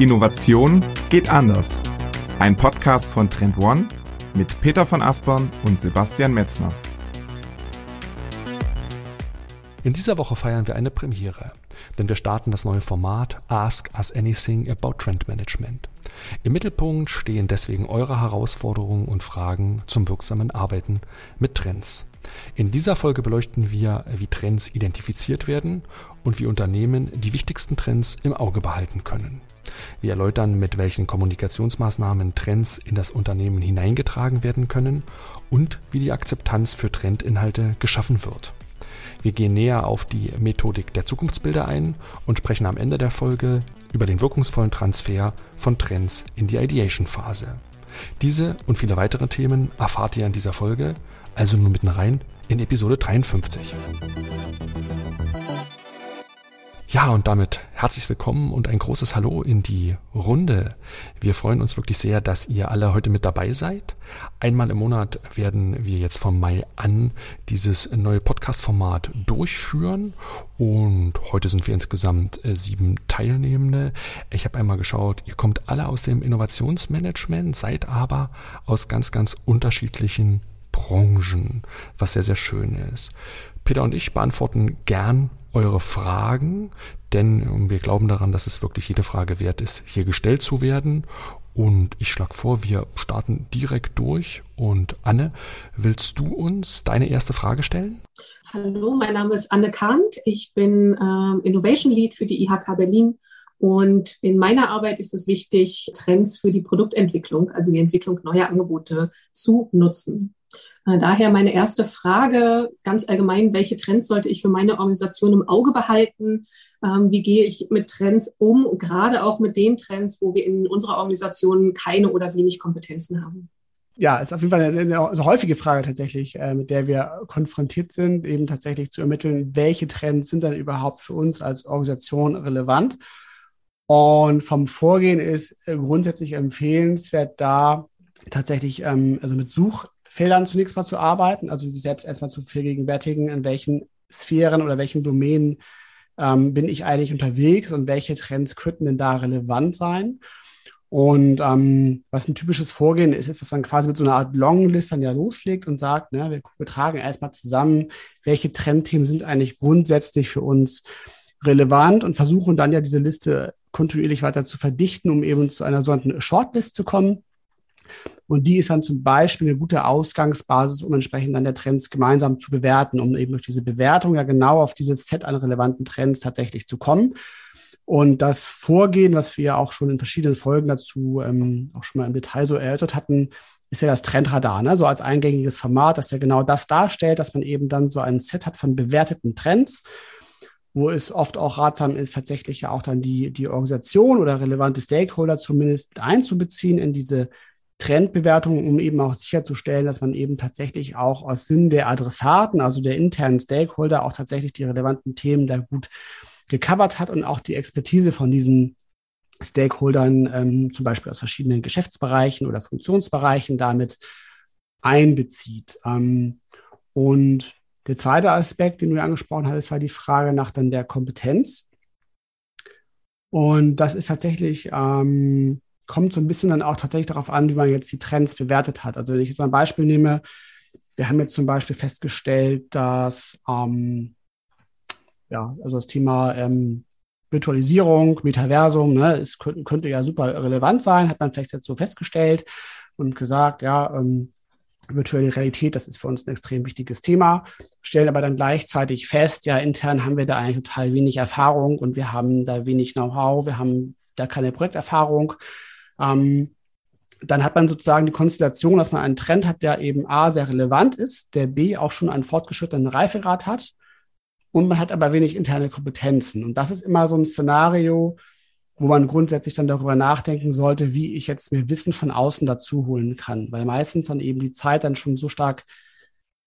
Innovation geht anders. Ein Podcast von Trend One mit Peter von Aspern und Sebastian Metzner. In dieser Woche feiern wir eine Premiere, denn wir starten das neue Format Ask Us Anything About Trend Management. Im Mittelpunkt stehen deswegen eure Herausforderungen und Fragen zum wirksamen Arbeiten mit Trends. In dieser Folge beleuchten wir, wie Trends identifiziert werden und wie Unternehmen die wichtigsten Trends im Auge behalten können. Wir erläutern, mit welchen Kommunikationsmaßnahmen Trends in das Unternehmen hineingetragen werden können und wie die Akzeptanz für Trendinhalte geschaffen wird. Wir gehen näher auf die Methodik der Zukunftsbilder ein und sprechen am Ende der Folge über den wirkungsvollen Transfer von Trends in die Ideation-Phase. Diese und viele weitere Themen erfahrt ihr in dieser Folge, also nur mitten rein in Episode 53. Ja, und damit herzlich willkommen und ein großes Hallo in die Runde. Wir freuen uns wirklich sehr, dass ihr alle heute mit dabei seid. Einmal im Monat werden wir jetzt vom Mai an dieses neue Podcast-Format durchführen und heute sind wir insgesamt äh, sieben Teilnehmende. Ich habe einmal geschaut, ihr kommt alle aus dem Innovationsmanagement, seid aber aus ganz, ganz unterschiedlichen Branchen, was sehr, sehr schön ist. Peter und ich beantworten gern eure Fragen, denn wir glauben daran, dass es wirklich jede Frage wert ist, hier gestellt zu werden. Und ich schlage vor, wir starten direkt durch. Und Anne, willst du uns deine erste Frage stellen? Hallo, mein Name ist Anne Kahnt. Ich bin äh, Innovation Lead für die IHK Berlin. Und in meiner Arbeit ist es wichtig, Trends für die Produktentwicklung, also die Entwicklung neuer Angebote zu nutzen. Äh, daher meine erste Frage ganz allgemein, welche Trends sollte ich für meine Organisation im Auge behalten? Ähm, wie gehe ich mit Trends um, gerade auch mit den Trends, wo wir in unserer Organisation keine oder wenig Kompetenzen haben? Ja, ist auf jeden Fall eine, eine, häufige Frage tatsächlich, äh, mit der wir konfrontiert sind, eben tatsächlich zu ermitteln, welche Trends sind dann überhaupt für uns als Organisation relevant. Und vom Vorgehen ist äh, grundsätzlich empfehlenswert, da tatsächlich ähm, also mit Such Feldern zunächst mal zu arbeiten, also sich selbst erstmal zu vergegenwärtigen, in welchen Sphären oder welchen Domänen ähm, bin ich eigentlich unterwegs und welche Trends könnten denn da relevant sein. Und ähm, was ein typisches Vorgehen ist, ist, dass man quasi mit so einer Art Longlist dann ja loslegt und sagt, ne, wir, wir tragen erstmal zusammen, welche Trendthemen sind eigentlich grundsätzlich für uns relevant und versuchen dann ja diese Liste kontinuierlich weiter zu verdichten, um eben zu einer sogenannten Shortlist zu kommen. Und die ist dann zum Beispiel eine gute Ausgangsbasis, um entsprechend dann der Trends gemeinsam zu bewerten, um eben durch diese Bewertung ja genau auf dieses Set an relevanten Trends tatsächlich zu kommen. Und das Vorgehen, was wir auch schon in verschiedenen Folgen dazu ähm, auch schon mal im Detail so erörtert hatten, ist ja das Trendradar, ne? so als eingängiges Format, das ja genau das darstellt, dass man eben dann so ein Set hat von bewerteten Trends, wo es oft auch ratsam ist, tatsächlich ja auch dann die, die Organisation oder relevante Stakeholder zumindest einzubeziehen in diese Trendbewertung, um eben auch sicherzustellen, dass man eben tatsächlich auch aus Sinn der Adressaten, also der internen Stakeholder, auch tatsächlich die relevanten Themen da gut gecovert hat und auch die Expertise von diesen Stakeholdern, ähm, zum Beispiel aus verschiedenen Geschäftsbereichen oder Funktionsbereichen, damit einbezieht. Ähm, und der zweite Aspekt, den du angesprochen hattest, war die Frage nach dann der Kompetenz. Und das ist tatsächlich ähm, kommt so ein bisschen dann auch tatsächlich darauf an, wie man jetzt die Trends bewertet hat. Also wenn ich jetzt mal ein Beispiel nehme, wir haben jetzt zum Beispiel festgestellt, dass ähm, ja, also das Thema ähm, Virtualisierung, Metaversum, ne, es könnte, könnte ja super relevant sein, hat man vielleicht jetzt so festgestellt und gesagt, ja, ähm, virtuelle Realität, das ist für uns ein extrem wichtiges Thema, stellen aber dann gleichzeitig fest, ja, intern haben wir da eigentlich total wenig Erfahrung und wir haben da wenig Know-how, wir haben da keine Projekterfahrung. Ähm, dann hat man sozusagen die Konstellation, dass man einen Trend hat, der eben A sehr relevant ist, der B auch schon einen fortgeschrittenen Reifegrad hat und man hat aber wenig interne Kompetenzen. Und das ist immer so ein Szenario, wo man grundsätzlich dann darüber nachdenken sollte, wie ich jetzt mir Wissen von außen dazu holen kann, weil meistens dann eben die Zeit dann schon so stark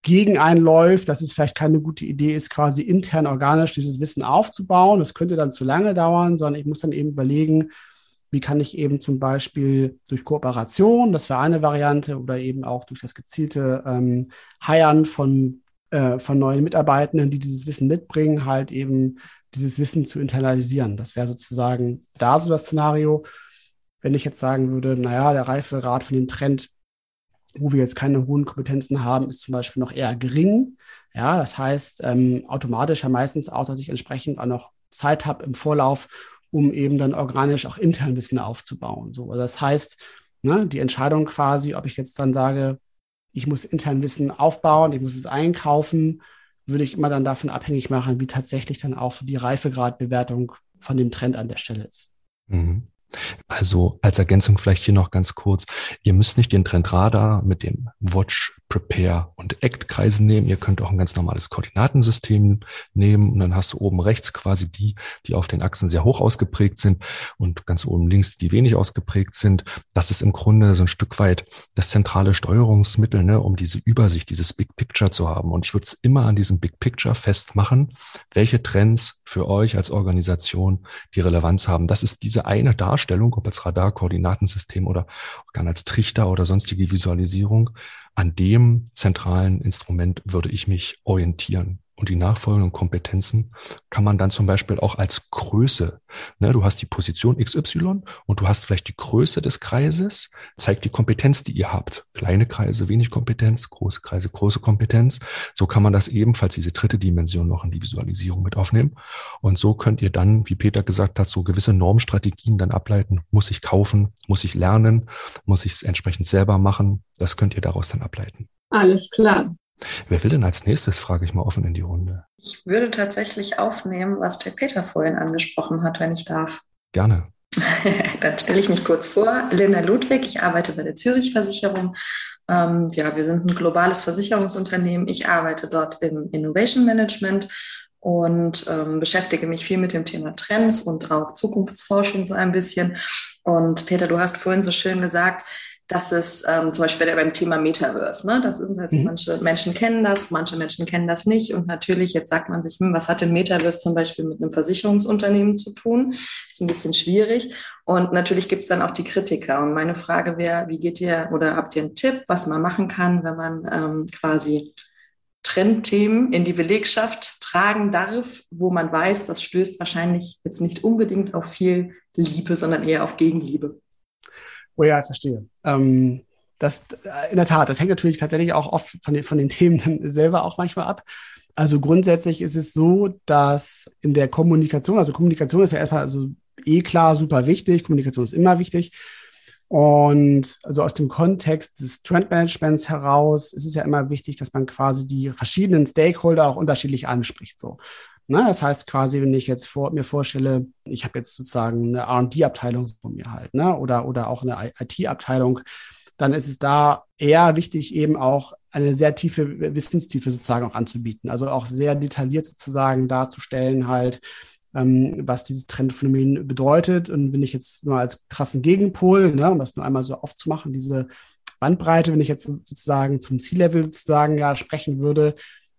gegen einen läuft, dass es vielleicht keine gute Idee ist, quasi intern organisch dieses Wissen aufzubauen. Das könnte dann zu lange dauern, sondern ich muss dann eben überlegen, wie kann ich eben zum Beispiel durch Kooperation, das wäre eine Variante, oder eben auch durch das gezielte ähm, Heiern von, äh, von neuen Mitarbeitenden, die dieses Wissen mitbringen, halt eben dieses Wissen zu internalisieren. Das wäre sozusagen da so das Szenario. wenn ich jetzt sagen würde, naja, der Reifegrad von dem Trend, wo wir jetzt keine hohen Kompetenzen haben, ist zum Beispiel noch eher gering. Ja, das heißt ähm, automatisch ja meistens auch, dass ich entsprechend auch noch Zeit habe im Vorlauf, um eben dann organisch auch intern Wissen aufzubauen. So, also das heißt, ne, die Entscheidung quasi, ob ich jetzt dann sage, ich muss intern Wissen aufbauen, ich muss es einkaufen, würde ich immer dann davon abhängig machen, wie tatsächlich dann auch die Reifegradbewertung von dem Trend an der Stelle ist. Mhm. Also als Ergänzung vielleicht hier noch ganz kurz. Ihr müsst nicht den Trendradar mit dem Watch, Prepare und Act-Kreisen nehmen. Ihr könnt auch ein ganz normales Koordinatensystem nehmen und dann hast du oben rechts quasi die, die auf den Achsen sehr hoch ausgeprägt sind und ganz oben links die wenig ausgeprägt sind. Das ist im Grunde so ein Stück weit das zentrale Steuerungsmittel, ne, um diese Übersicht, dieses Big Picture zu haben. Und ich würde es immer an diesem Big Picture festmachen, welche Trends für euch als Organisation die Relevanz haben. Das ist diese eine Darstellung, ob als Radar, Koordinatensystem oder auch gerne als Trichter oder sonstige Visualisierung an dem zentralen Instrument würde ich mich orientieren. Und die nachfolgenden Kompetenzen kann man dann zum Beispiel auch als Größe, ne, du hast die Position XY und du hast vielleicht die Größe des Kreises, zeigt die Kompetenz, die ihr habt. Kleine Kreise, wenig Kompetenz, große Kreise, große Kompetenz. So kann man das ebenfalls, diese dritte Dimension noch in die Visualisierung mit aufnehmen. Und so könnt ihr dann, wie Peter gesagt hat, so gewisse Normstrategien dann ableiten. Muss ich kaufen? Muss ich lernen? Muss ich es entsprechend selber machen? Das könnt ihr daraus dann ableiten. Alles klar. Wer will denn als nächstes, frage ich mal offen in die Runde. Ich würde tatsächlich aufnehmen, was der Peter vorhin angesprochen hat, wenn ich darf. Gerne. Dann stelle ich mich kurz vor. Linda Ludwig, ich arbeite bei der Zürich Versicherung. Ähm, ja, wir sind ein globales Versicherungsunternehmen. Ich arbeite dort im Innovation Management und ähm, beschäftige mich viel mit dem Thema Trends und auch Zukunftsforschung so ein bisschen. Und Peter, du hast vorhin so schön gesagt, dass es ähm, zum Beispiel beim Thema Metaverse, ne, das ist halt so, mhm. manche Menschen kennen das, manche Menschen kennen das nicht. Und natürlich, jetzt sagt man sich, hm, was hat denn Metaverse zum Beispiel mit einem Versicherungsunternehmen zu tun? Ist ein bisschen schwierig. Und natürlich gibt es dann auch die Kritiker. Und meine Frage wäre, wie geht ihr oder habt ihr einen Tipp, was man machen kann, wenn man ähm, quasi Trendthemen in die Belegschaft tragen darf, wo man weiß, das stößt wahrscheinlich jetzt nicht unbedingt auf viel Liebe, sondern eher auf Gegenliebe. Oh ja, verstehe. Ähm, das, äh, in der Tat, das hängt natürlich tatsächlich auch oft von den, von den Themen selber auch manchmal ab. Also grundsätzlich ist es so, dass in der Kommunikation, also Kommunikation ist ja erstmal also eh klar super wichtig, Kommunikation ist immer wichtig. Und also aus dem Kontext des Trendmanagements heraus ist es ja immer wichtig, dass man quasi die verschiedenen Stakeholder auch unterschiedlich anspricht. So. Ne? Das heißt quasi, wenn ich jetzt vor, mir vorstelle, ich habe jetzt sozusagen eine R&D-Abteilung von mir halt, ne? oder, oder auch eine IT-Abteilung, dann ist es da eher wichtig, eben auch eine sehr tiefe Wissenstiefe sozusagen auch anzubieten. Also auch sehr detailliert sozusagen darzustellen halt, ähm, was dieses Trendphänomen bedeutet. Und wenn ich jetzt mal als krassen Gegenpol, ne, um das nur einmal so aufzumachen, diese Bandbreite, wenn ich jetzt sozusagen zum Ziellevel sozusagen ja sprechen würde,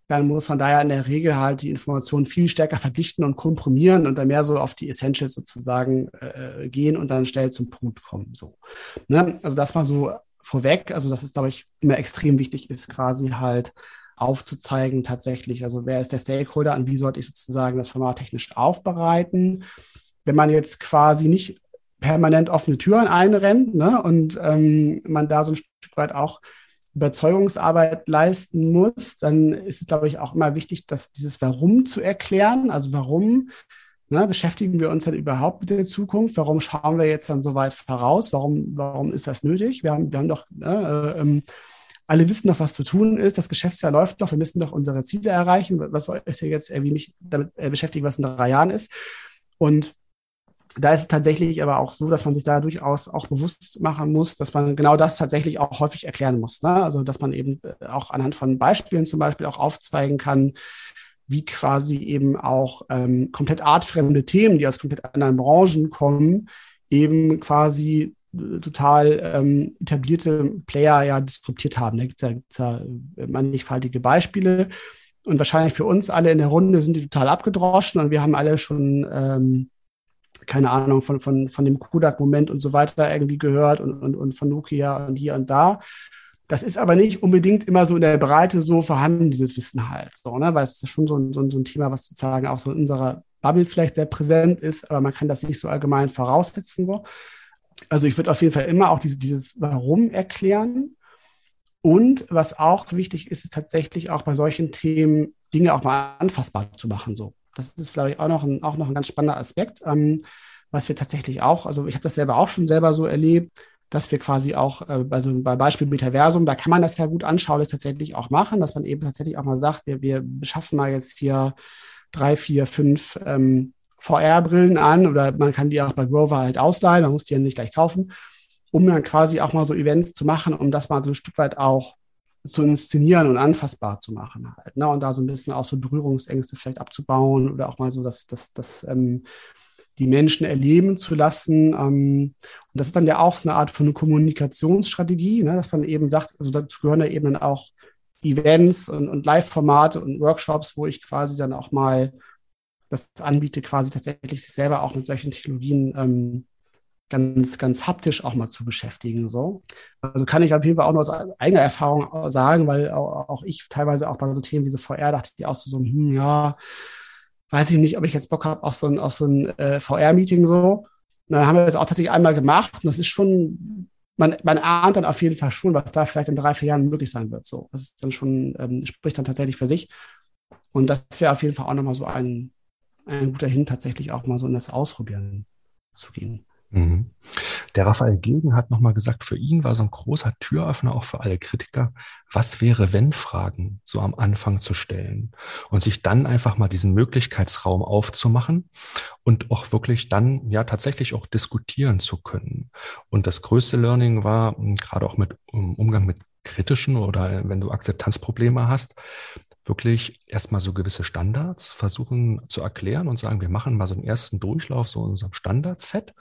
dann muss man da ja in der Regel halt die Informationen viel stärker verdichten und komprimieren und dann mehr so auf die Essentials sozusagen äh, gehen und dann schnell zum Punkt kommen. So. Ne? Also das mal so vorweg. Also das ist, glaube ich, immer extrem wichtig ist, quasi halt aufzuzeigen tatsächlich. Also wer ist der Stakeholder und wie sollte ich sozusagen das Format technisch aufbereiten? Wenn man jetzt quasi nicht permanent offene Türen einrennt ne, und ähm, man da so ein Stück weit auch Überzeugungsarbeit leisten muss, dann ist es, glaube ich, auch immer wichtig, dass dieses Warum zu erklären. Also warum ne, beschäftigen wir uns dann überhaupt mit der Zukunft? Warum schauen wir jetzt dann so weit voraus? Warum, warum ist das nötig? Wir haben, wir haben doch, ne, äh, ähm, alle wissen doch, was zu tun ist. Das Geschäftsjahr läuft doch. Wir müssen doch unsere Ziele erreichen. Was soll ich jetzt irgendwie mich damit äh, beschäftigen, was in drei Jahren ist? Und da ist es tatsächlich aber auch so, dass man sich da durchaus auch bewusst machen muss, dass man genau das tatsächlich auch häufig erklären muss. Ne? Also, dass man eben äh, auch anhand von Beispielen zum Beispiel auch aufzeigen kann, wie quasi eben auch ähm, komplett artfremde Themen, die aus komplett anderen Branchen kommen, eben quasi äh, total ähm, etablierte Player ja disruptiert haben. Da gibt es ja, gibt's ja äh, mannigfaltige Beispiele. Und wahrscheinlich für uns alle in der Runde sind die total abgedroschen und wir haben alle schon ähm, keine Ahnung, von, von, von dem Kodak-Moment und so weiter irgendwie gehört und, und, und von Nokia und hier und da. Das ist aber nicht unbedingt immer so in der Breite so vorhanden, dieses Wissen halt. So, ne? Weil es ist schon so ein, so, ein, Thema, was sozusagen auch so in unserer Bubble vielleicht sehr präsent ist, aber man kann das nicht so allgemein voraussetzen. So. Also ich würde auf jeden Fall immer auch diese, dieses Warum erklären. Und was auch wichtig ist, ist tatsächlich auch bei solchen Themen Dinge auch mal anfassbar zu machen. So, das ist vielleicht auch noch ein, auch noch ein ganz spannender Aspekt, ähm, was wir tatsächlich auch, also ich habe das selber auch schon selber so erlebt, dass wir quasi auch äh, bei, so, bei Beispiel Metaversum, da kann man das ja gut anschaulich tatsächlich auch machen, dass man eben tatsächlich auch mal sagt, wir, wir beschaffen mal jetzt hier drei, vier, fünf ähm, VR-Brillen an oder man kann die auch bei Grover halt ausleihen, man muss die ja nicht gleich kaufen, um dann quasi auch mal so Events zu machen, um das mal so ein Stück weit auch zu inszenieren und anfassbar zu machen halt. Ne? Und da so ein bisschen auch so Berührungsängste vielleicht abzubauen oder auch mal so das, das, das ähm, die Menschen erleben zu lassen. Ähm, und das ist dann ja auch so eine Art von Kommunikationsstrategie, ne? dass man eben sagt, also dazu gehören ja eben dann auch Events und, und Live-Formate und Workshops, wo ich quasi dann auch mal das anbiete, quasi tatsächlich sich selber auch mit solchen Technologien ähm, ganz, ganz haptisch auch mal zu beschäftigen. So. Also kann ich auf jeden Fall auch nur aus eigener Erfahrung sagen, weil auch, ich teilweise auch bei so Themen wie so VR dachte ich auch so, so hm, ja, weiß ich nicht, ob ich jetzt Bock habe auf so ein, so ein äh, VR-Meeting so. dann haben wir das auch tatsächlich einmal gemacht und das ist schon, man, man ahnt dann auf jeden Fall schon, was da vielleicht in drei, vier Jahren möglich sein wird. So, das ist dann schon, ähm, spricht dann tatsächlich für sich. Und das wäre auf jeden Fall auch nochmal so ein, ein guter Hin, tatsächlich auch mal so in das Ausprobieren zu gehen. Mhm. Der Raphael Gilgen hat nochmal gesagt, für ihn war so ein großer Türöffner auch für alle Kritiker, was wäre, wenn Fragen so am Anfang zu stellen und sich dann einfach mal diesen Möglichkeitsraum aufzumachen und auch wirklich dann ja tatsächlich auch diskutieren zu können. Und das größte Learning war, gerade auch mit Umgang mit kritischen oder wenn du Akzeptanzprobleme hast, wirklich erstmal so gewisse Standards versuchen zu erklären und sagen, wir machen mal so einen ersten Durchlauf so in unserem Standardset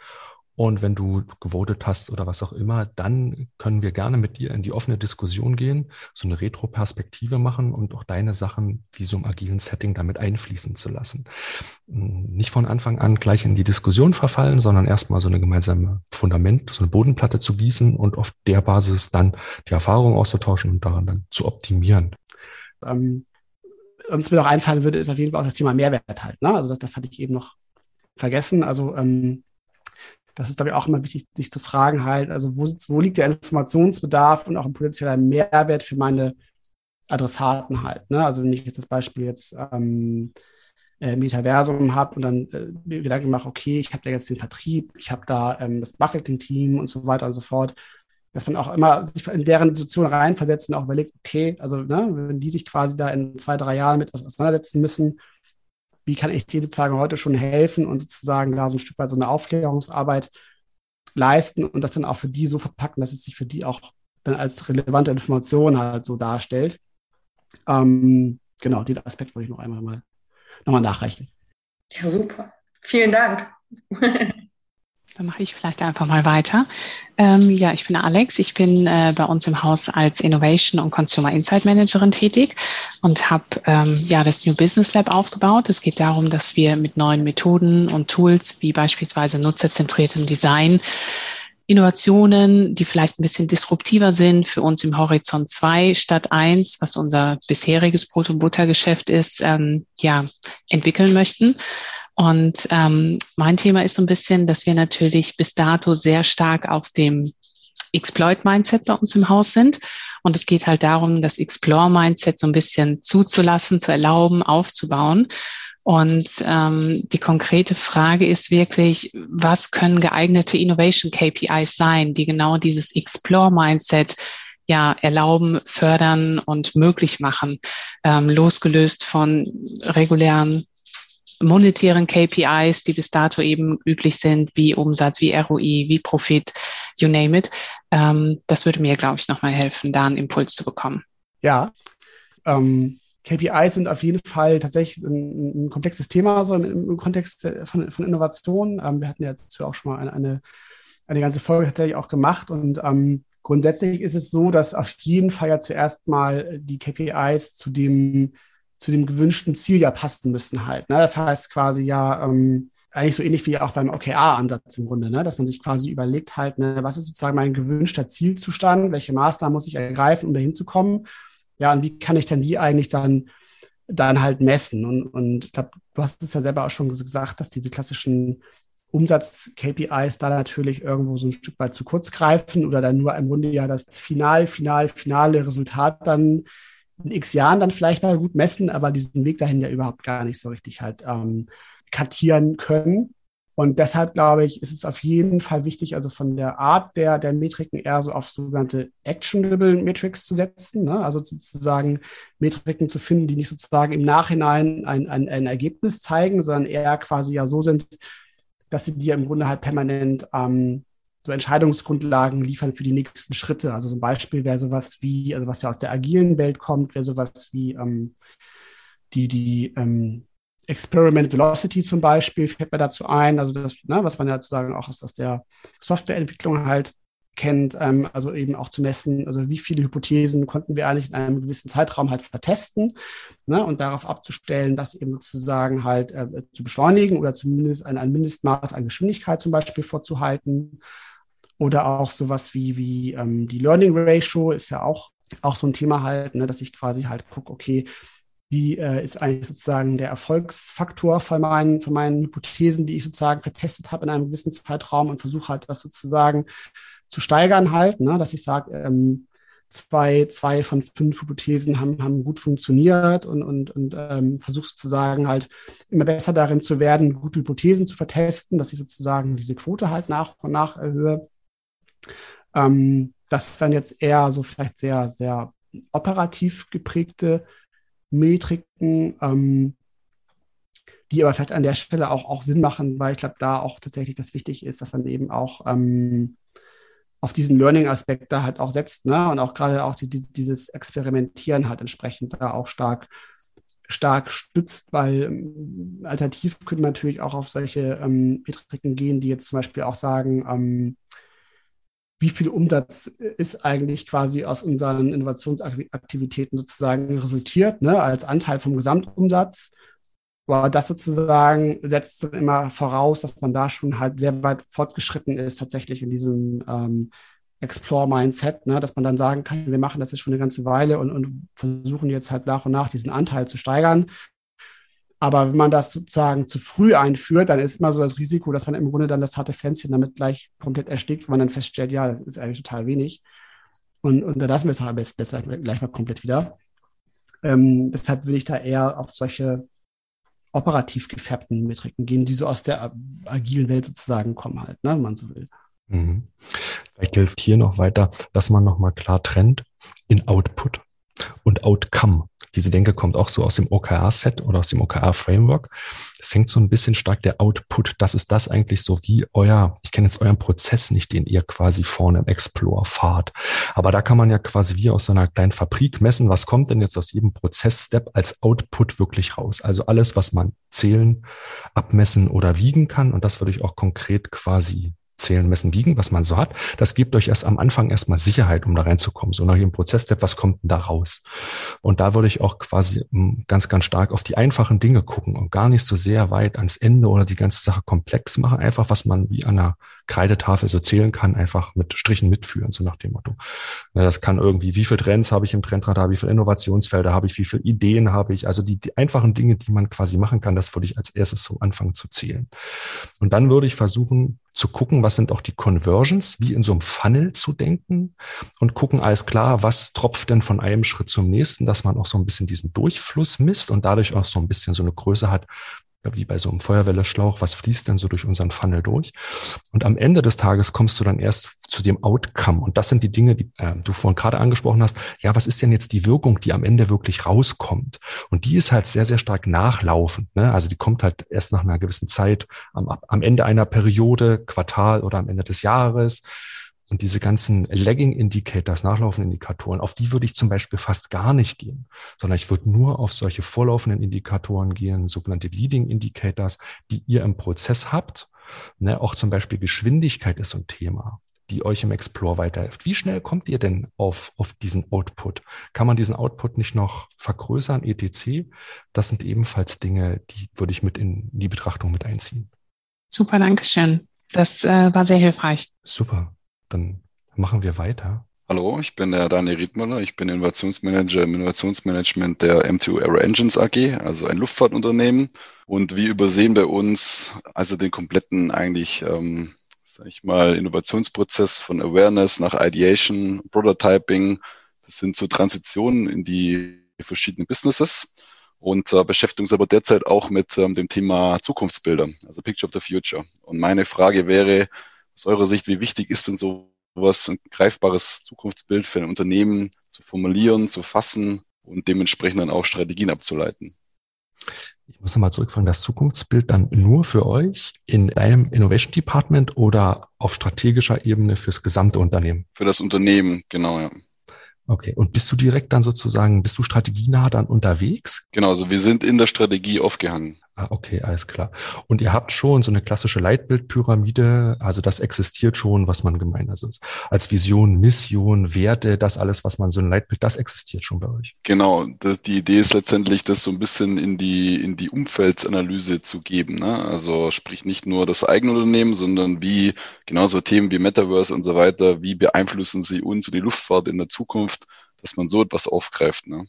und wenn du gewotet hast oder was auch immer, dann können wir gerne mit dir in die offene Diskussion gehen, so eine Retro-Perspektive machen und auch deine Sachen wie so im agilen Setting damit einfließen zu lassen. Hm, nicht von Anfang an gleich in die Diskussion verfallen, sondern erstmal so eine gemeinsame Fundament, so eine Bodenplatte zu gießen und auf der Basis dann die Erfahrung auszutauschen und daran dann zu optimieren. Ähm, uns mir noch einfallen würde, ist auf jeden Fall auch das Thema Mehrwert halt. Ne? Also das, das hatte ich eben noch vergessen. Also ähm, das ist, glaube ich, auch immer wichtig, sich zu fragen halt, also wo, wo liegt der Informationsbedarf und auch ein potenzieller Mehrwert für meine Adressaten halt. Ne? Also wenn ich jetzt das Beispiel jetzt ähm, äh, Metaversum habe und dann äh, mir Gedanken mache, okay, ich habe da jetzt den Vertrieb, ich habe da ähm, das Marketing-Team und so weiter und so fort, dass man auch immer sich in deren Situation reinversetzt und auch überlegt, okay, also ne, wenn die sich quasi da in zwei, drei Jahren mit auseinandersetzen müssen, wie kann ich dir sozusagen heute schon helfen und sozusagen da so ein Stück weit so eine Aufklärungsarbeit leisten und das dann auch für die so verpacken, dass es sich für die auch dann als relevante Information halt so darstellt. Ähm, genau, den Aspekt wollte ich noch einmal mal nochmal nachreichen. Ja, super. Vielen Dank. Dann mache ich vielleicht einfach mal weiter. Ähm, ja, ich bin Alex. Ich bin äh, bei uns im Haus als Innovation und Consumer Insight Managerin tätig und habe ähm, ja das New Business Lab aufgebaut. Es geht darum, dass wir mit neuen Methoden und Tools wie beispielsweise nutzerzentriertem Design Innovationen, die vielleicht ein bisschen disruptiver sind, für uns im Horizont 2 statt 1, was unser bisheriges Brot- und Buttergeschäft ist, ähm, ja, entwickeln möchten. Und ähm, mein Thema ist so ein bisschen, dass wir natürlich bis dato sehr stark auf dem Exploit-Mindset bei uns im Haus sind. Und es geht halt darum, das Explore-Mindset so ein bisschen zuzulassen, zu erlauben, aufzubauen. Und ähm, die konkrete Frage ist wirklich, was können geeignete Innovation KPIs sein, die genau dieses Explore-Mindset ja erlauben, fördern und möglich machen, ähm, losgelöst von regulären monetären KPIs, die bis dato eben üblich sind, wie Umsatz, wie ROI, wie Profit, you name it. Ähm, das würde mir, glaube ich, nochmal helfen, da einen Impuls zu bekommen. Ja, ähm, KPIs sind auf jeden Fall tatsächlich ein, ein komplexes Thema so im, im Kontext von, von Innovation. Ähm, wir hatten ja dazu auch schon mal eine, eine, eine ganze Folge tatsächlich auch gemacht und ähm, grundsätzlich ist es so, dass auf jeden Fall ja zuerst mal die KPIs zu dem zu dem gewünschten Ziel ja passen müssen halt. Ne? Das heißt quasi ja, ähm, eigentlich so ähnlich wie auch beim OKR-Ansatz im Grunde, ne? dass man sich quasi überlegt halt, ne, was ist sozusagen mein gewünschter Zielzustand, welche Maßnahmen muss ich ergreifen, um dahin zu kommen, ja, und wie kann ich dann die eigentlich dann, dann halt messen? Und, und ich glaube, du hast es ja selber auch schon gesagt, dass diese klassischen Umsatz-KPIs da natürlich irgendwo so ein Stück weit zu kurz greifen oder dann nur im Grunde ja das final, final, finale Resultat dann in x Jahren dann vielleicht mal gut messen, aber diesen Weg dahin ja überhaupt gar nicht so richtig halt ähm, kartieren können. Und deshalb glaube ich, ist es auf jeden Fall wichtig, also von der Art der, der Metriken eher so auf sogenannte Actionable Metrics zu setzen. Ne? Also sozusagen Metriken zu finden, die nicht sozusagen im Nachhinein ein, ein, ein Ergebnis zeigen, sondern eher quasi ja so sind, dass sie dir im Grunde halt permanent ähm, so Entscheidungsgrundlagen liefern für die nächsten Schritte. Also so ein Beispiel wäre sowas wie, also was ja aus der agilen Welt kommt, wäre sowas wie ähm, die, die ähm, Experiment Velocity zum Beispiel fällt mir dazu ein, also das, ne, was man ja sozusagen auch aus, aus der Softwareentwicklung halt kennt, ähm, also eben auch zu messen, also wie viele Hypothesen konnten wir eigentlich in einem gewissen Zeitraum halt vertesten ne, und darauf abzustellen, das eben sozusagen halt äh, zu beschleunigen oder zumindest ein, ein Mindestmaß an Geschwindigkeit zum Beispiel vorzuhalten. Oder auch sowas wie, wie ähm, die Learning Ratio ist ja auch, auch so ein Thema halt, ne, dass ich quasi halt gucke, okay, wie äh, ist eigentlich sozusagen der Erfolgsfaktor von meinen, von meinen Hypothesen, die ich sozusagen vertestet habe in einem gewissen Zeitraum und versuche halt das sozusagen zu steigern halt, ne? dass ich sage, ähm, zwei, zwei von fünf Hypothesen haben, haben gut funktioniert und, und, und ähm, versuche sozusagen halt immer besser darin zu werden, gute Hypothesen zu vertesten, dass ich sozusagen diese Quote halt nach und nach erhöhe. Ähm, das wären jetzt eher so vielleicht sehr, sehr operativ geprägte Metriken, ähm, die aber vielleicht an der Stelle auch, auch Sinn machen, weil ich glaube, da auch tatsächlich das wichtig ist, dass man eben auch ähm, auf diesen Learning-Aspekt da halt auch setzt, ne? Und auch gerade auch die, die, dieses Experimentieren halt entsprechend da auch stark, stark stützt, weil ähm, alternativ könnte man natürlich auch auf solche ähm, Metriken gehen, die jetzt zum Beispiel auch sagen, ähm, wie viel Umsatz ist eigentlich quasi aus unseren Innovationsaktivitäten sozusagen resultiert, ne, als Anteil vom Gesamtumsatz. Aber das sozusagen setzt immer voraus, dass man da schon halt sehr weit fortgeschritten ist, tatsächlich in diesem ähm, Explore-Mindset, ne, dass man dann sagen kann, wir machen das jetzt schon eine ganze Weile und, und versuchen jetzt halt nach und nach diesen Anteil zu steigern. Aber wenn man das sozusagen zu früh einführt, dann ist immer so das Risiko, dass man im Grunde dann das harte Pflänzchen damit gleich komplett erstickt, wenn man dann feststellt, ja, das ist eigentlich total wenig. Und, und dann lassen wir es am besten besser gleich mal komplett wieder. Ähm, deshalb will ich da eher auf solche operativ gefärbten Metriken gehen, die so aus der agilen Welt sozusagen kommen halt, ne, wenn man so will. Mhm. Vielleicht hilft hier noch weiter, dass man nochmal klar trennt in Output und Outcome. Diese Denke kommt auch so aus dem OKR-Set oder aus dem OKR-Framework. Es hängt so ein bisschen stark der Output. Das ist das eigentlich so wie euer, ich kenne jetzt euren Prozess nicht, den ihr quasi vorne im Explore fahrt. Aber da kann man ja quasi wie aus einer kleinen Fabrik messen, was kommt denn jetzt aus jedem Prozessstep als Output wirklich raus. Also alles, was man zählen, abmessen oder wiegen kann. Und das würde ich auch konkret quasi Zählen, Messen, Wiegen, was man so hat. Das gibt euch erst am Anfang erstmal Sicherheit, um da reinzukommen. So nach jedem Prozessstep, was kommt denn da raus? Und da würde ich auch quasi hm, ganz, ganz stark auf die einfachen Dinge gucken und gar nicht so sehr weit ans Ende oder die ganze Sache komplex machen. Einfach, was man wie an einer Kreidetafel so zählen kann, einfach mit Strichen mitführen, so nach dem Motto. Das kann irgendwie, wie viele Trends habe ich im Trendradar, wie viele Innovationsfelder habe ich, wie viele Ideen habe ich. Also die, die einfachen Dinge, die man quasi machen kann, das würde ich als erstes so anfangen zu zählen. Und dann würde ich versuchen, zu gucken, was sind auch die Conversions, wie in so einem Funnel zu denken und gucken, alles klar, was tropft denn von einem Schritt zum nächsten, dass man auch so ein bisschen diesen Durchfluss misst und dadurch auch so ein bisschen so eine Größe hat, wie bei so einem Feuerwelleschlauch, was fließt denn so durch unseren Funnel durch? Und am Ende des Tages kommst du dann erst zu dem Outcome. Und das sind die Dinge, die äh, du vorhin gerade angesprochen hast. Ja, was ist denn jetzt die Wirkung, die am Ende wirklich rauskommt? Und die ist halt sehr, sehr stark nachlaufend. Ne? Also die kommt halt erst nach einer gewissen Zeit am, am Ende einer Periode, Quartal oder am Ende des Jahres. Und diese ganzen Lagging Indicators, nachlaufenden Indikatoren, auf die würde ich zum Beispiel fast gar nicht gehen, sondern ich würde nur auf solche vorlaufenden Indikatoren gehen, sogenannte Leading Indicators, die ihr im Prozess habt. Ne, auch zum Beispiel Geschwindigkeit ist so ein Thema, die euch im Explore weiterhilft. Wie schnell kommt ihr denn auf, auf diesen Output? Kann man diesen Output nicht noch vergrößern, etc.? Das sind ebenfalls Dinge, die würde ich mit in die Betrachtung mit einziehen. Super, Dankeschön. Das äh, war sehr hilfreich. Super dann machen wir weiter. Hallo, ich bin der Daniel Riedmüller. Ich bin Innovationsmanager im Innovationsmanagement der M2 Aero Engines AG, also ein Luftfahrtunternehmen. Und wir übersehen bei uns also den kompletten eigentlich, ähm, sag ich mal, Innovationsprozess von Awareness nach Ideation, Prototyping bis hin zur Transition in die verschiedenen Businesses und äh, beschäftigen uns aber derzeit auch mit ähm, dem Thema Zukunftsbilder, also Picture of the Future. Und meine Frage wäre aus eurer Sicht, wie wichtig ist denn so was ein greifbares Zukunftsbild für ein Unternehmen zu formulieren, zu fassen und dementsprechend dann auch Strategien abzuleiten. Ich muss nochmal zurückfragen, das Zukunftsbild dann nur für euch in deinem Innovation Department oder auf strategischer Ebene fürs gesamte Unternehmen? Für das Unternehmen, genau, ja. Okay, und bist du direkt dann sozusagen, bist du strategienah dann unterwegs? Genau, also wir sind in der Strategie aufgehangen. Ah, okay, alles klar. Und ihr habt schon so eine klassische Leitbildpyramide, also das existiert schon, was man gemeint, also als Vision, Mission, Werte, das alles, was man so ein Leitbild, das existiert schon bei euch. Genau, das, die Idee ist letztendlich, das so ein bisschen in die in die Umfeldsanalyse zu geben. Ne? Also sprich nicht nur das eigene Unternehmen, sondern wie genauso Themen wie Metaverse und so weiter, wie beeinflussen sie uns und die Luftfahrt in der Zukunft, dass man so etwas aufgreift. Ne?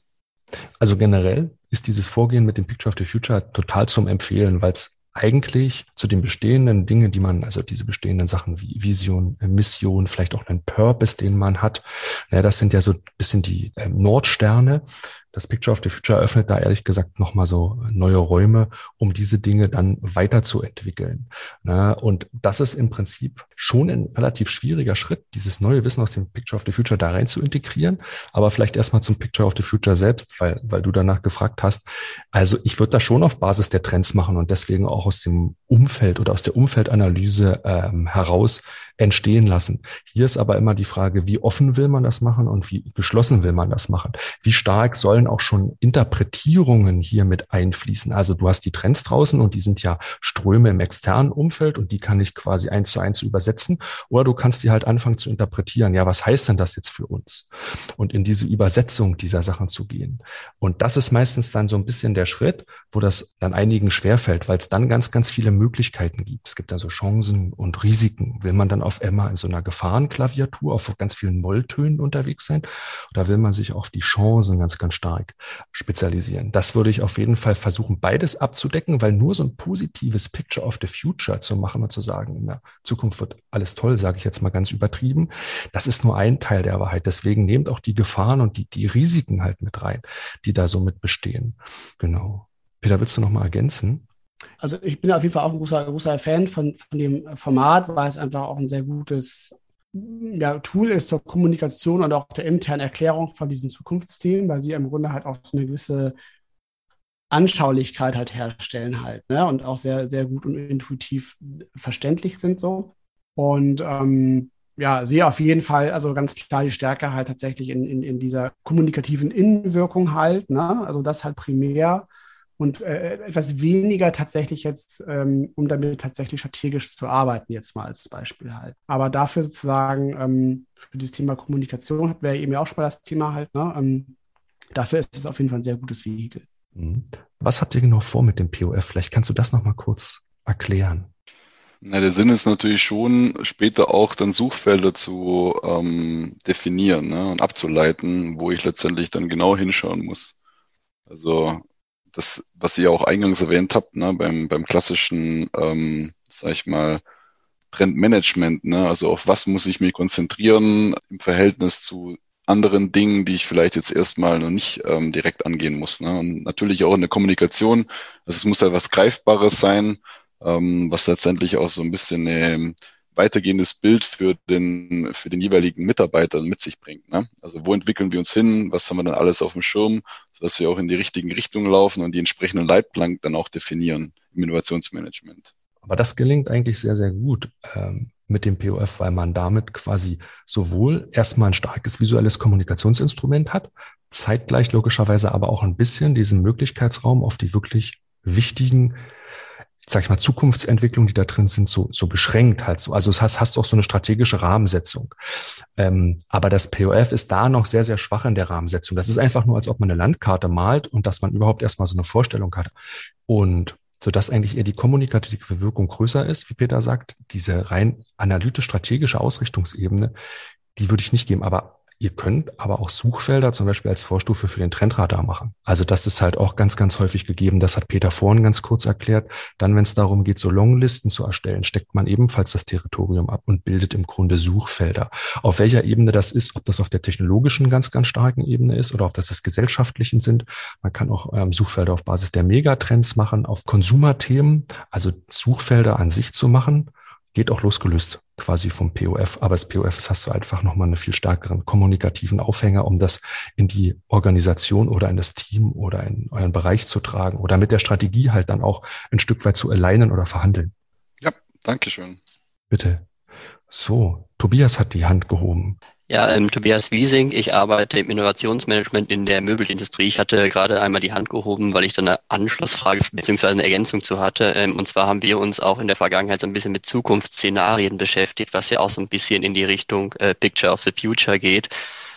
Also generell ist dieses Vorgehen mit dem Picture of the Future total zum Empfehlen, weil es eigentlich zu den bestehenden Dingen, die man, also diese bestehenden Sachen wie Vision, Mission, vielleicht auch einen Purpose, den man hat, ja, das sind ja so ein bisschen die ähm, Nordsterne, das Picture of the Future eröffnet da ehrlich gesagt nochmal so neue Räume, um diese Dinge dann weiterzuentwickeln. Ne? Und das ist im Prinzip schon ein relativ schwieriger Schritt, dieses neue Wissen aus dem Picture of the Future da rein zu integrieren. Aber vielleicht erstmal zum Picture of the Future selbst, weil, weil du danach gefragt hast. Also ich würde das schon auf Basis der Trends machen und deswegen auch aus dem Umfeld oder aus der Umfeldanalyse ähm, heraus entstehen lassen. Hier ist aber immer die Frage, wie offen will man das machen und wie geschlossen will man das machen? Wie stark sollen auch schon Interpretierungen hier mit einfließen? Also du hast die Trends draußen und die sind ja Ströme im externen Umfeld und die kann ich quasi eins zu eins übersetzen. Oder du kannst die halt anfangen zu interpretieren. Ja, was heißt denn das jetzt für uns? Und in diese Übersetzung dieser Sachen zu gehen. Und das ist meistens dann so ein bisschen der Schritt, wo das dann einigen schwerfällt, weil es dann ganz, ganz viele Möglichkeiten gibt. Es gibt also Chancen und Risiken. Will man dann auf einmal in so einer Gefahrenklaviatur auf ganz vielen Molltönen unterwegs sein. Da will man sich auf die Chancen ganz, ganz stark spezialisieren. Das würde ich auf jeden Fall versuchen, beides abzudecken, weil nur so ein positives Picture of the Future zu machen und zu sagen, in der Zukunft wird alles toll, sage ich jetzt mal ganz übertrieben, das ist nur ein Teil der Wahrheit. Deswegen nehmt auch die Gefahren und die, die Risiken halt mit rein, die da so mit bestehen. Genau. Peter, willst du noch mal ergänzen? Also ich bin auf jeden Fall auch ein großer, großer Fan von, von dem Format, weil es einfach auch ein sehr gutes ja, Tool ist zur Kommunikation und auch der internen Erklärung von diesen Zukunftsthemen, weil sie im Grunde halt auch so eine gewisse Anschaulichkeit halt herstellen halt, ne? Und auch sehr, sehr gut und intuitiv verständlich sind so. Und ähm, ja, sehe auf jeden Fall, also ganz klar die Stärke halt tatsächlich in, in, in dieser kommunikativen Innenwirkung halt, ne? Also das halt primär und äh, etwas weniger tatsächlich jetzt, ähm, um damit tatsächlich strategisch zu arbeiten, jetzt mal als Beispiel halt. Aber dafür sozusagen ähm, für dieses Thema Kommunikation hatten wir eben ja auch schon mal das Thema halt, ne? Ähm, dafür ist es auf jeden Fall ein sehr gutes Vehikel. Mhm. Was habt ihr genau vor mit dem POF? Vielleicht kannst du das nochmal kurz erklären. Na, der Sinn ist natürlich schon, später auch dann Suchfelder zu ähm, definieren ne, und abzuleiten, wo ich letztendlich dann genau hinschauen muss. Also das, was ihr auch eingangs erwähnt habt, ne, beim, beim klassischen, ähm, sag ich mal, Trendmanagement, ne, also auf was muss ich mich konzentrieren im Verhältnis zu anderen Dingen, die ich vielleicht jetzt erstmal noch nicht ähm, direkt angehen muss. Ne? Und natürlich auch in der Kommunikation, also es muss halt was Greifbares sein, ähm, was letztendlich auch so ein bisschen eine weitergehendes Bild für den, für den jeweiligen Mitarbeiter mit sich bringt. Ne? Also wo entwickeln wir uns hin? Was haben wir dann alles auf dem Schirm, sodass wir auch in die richtigen Richtungen laufen und die entsprechenden Leitplanken dann auch definieren im Innovationsmanagement. Aber das gelingt eigentlich sehr, sehr gut ähm, mit dem POF, weil man damit quasi sowohl erstmal ein starkes visuelles Kommunikationsinstrument hat, zeitgleich logischerweise aber auch ein bisschen diesen Möglichkeitsraum auf die wirklich wichtigen sag ich mal, Zukunftsentwicklungen, die da drin sind, so, so beschränkt halt so. Also es hast, hast auch so eine strategische Rahmensetzung. Ähm, aber das POF ist da noch sehr, sehr schwach in der Rahmensetzung. Das ist einfach nur, als ob man eine Landkarte malt und dass man überhaupt erstmal so eine Vorstellung hat. Und so dass eigentlich eher die kommunikative Wirkung größer ist, wie Peter sagt, diese rein analytisch-strategische Ausrichtungsebene, die würde ich nicht geben. Aber Ihr könnt aber auch Suchfelder zum Beispiel als Vorstufe für den Trendradar machen. Also das ist halt auch ganz, ganz häufig gegeben. Das hat Peter vorhin ganz kurz erklärt. Dann, wenn es darum geht, so Longlisten zu erstellen, steckt man ebenfalls das Territorium ab und bildet im Grunde Suchfelder. Auf welcher Ebene das ist, ob das auf der technologischen ganz, ganz starken Ebene ist oder ob das das gesellschaftlichen sind. Man kann auch ähm, Suchfelder auf Basis der Megatrends machen, auf Konsumerthemen, also Suchfelder an sich zu machen geht auch losgelöst quasi vom POF. Aber das POF ist, hast du einfach nochmal einen viel stärkeren kommunikativen Aufhänger, um das in die Organisation oder in das Team oder in euren Bereich zu tragen oder mit der Strategie halt dann auch ein Stück weit zu alignen oder verhandeln. Ja, danke schön. Bitte. So, Tobias hat die Hand gehoben. Ja, ähm, Tobias Wiesing, ich arbeite im Innovationsmanagement in der Möbelindustrie. Ich hatte gerade einmal die Hand gehoben, weil ich da eine Anschlussfrage bzw. eine Ergänzung zu hatte. Ähm, und zwar haben wir uns auch in der Vergangenheit so ein bisschen mit Zukunftsszenarien beschäftigt, was ja auch so ein bisschen in die Richtung äh, Picture of the Future geht.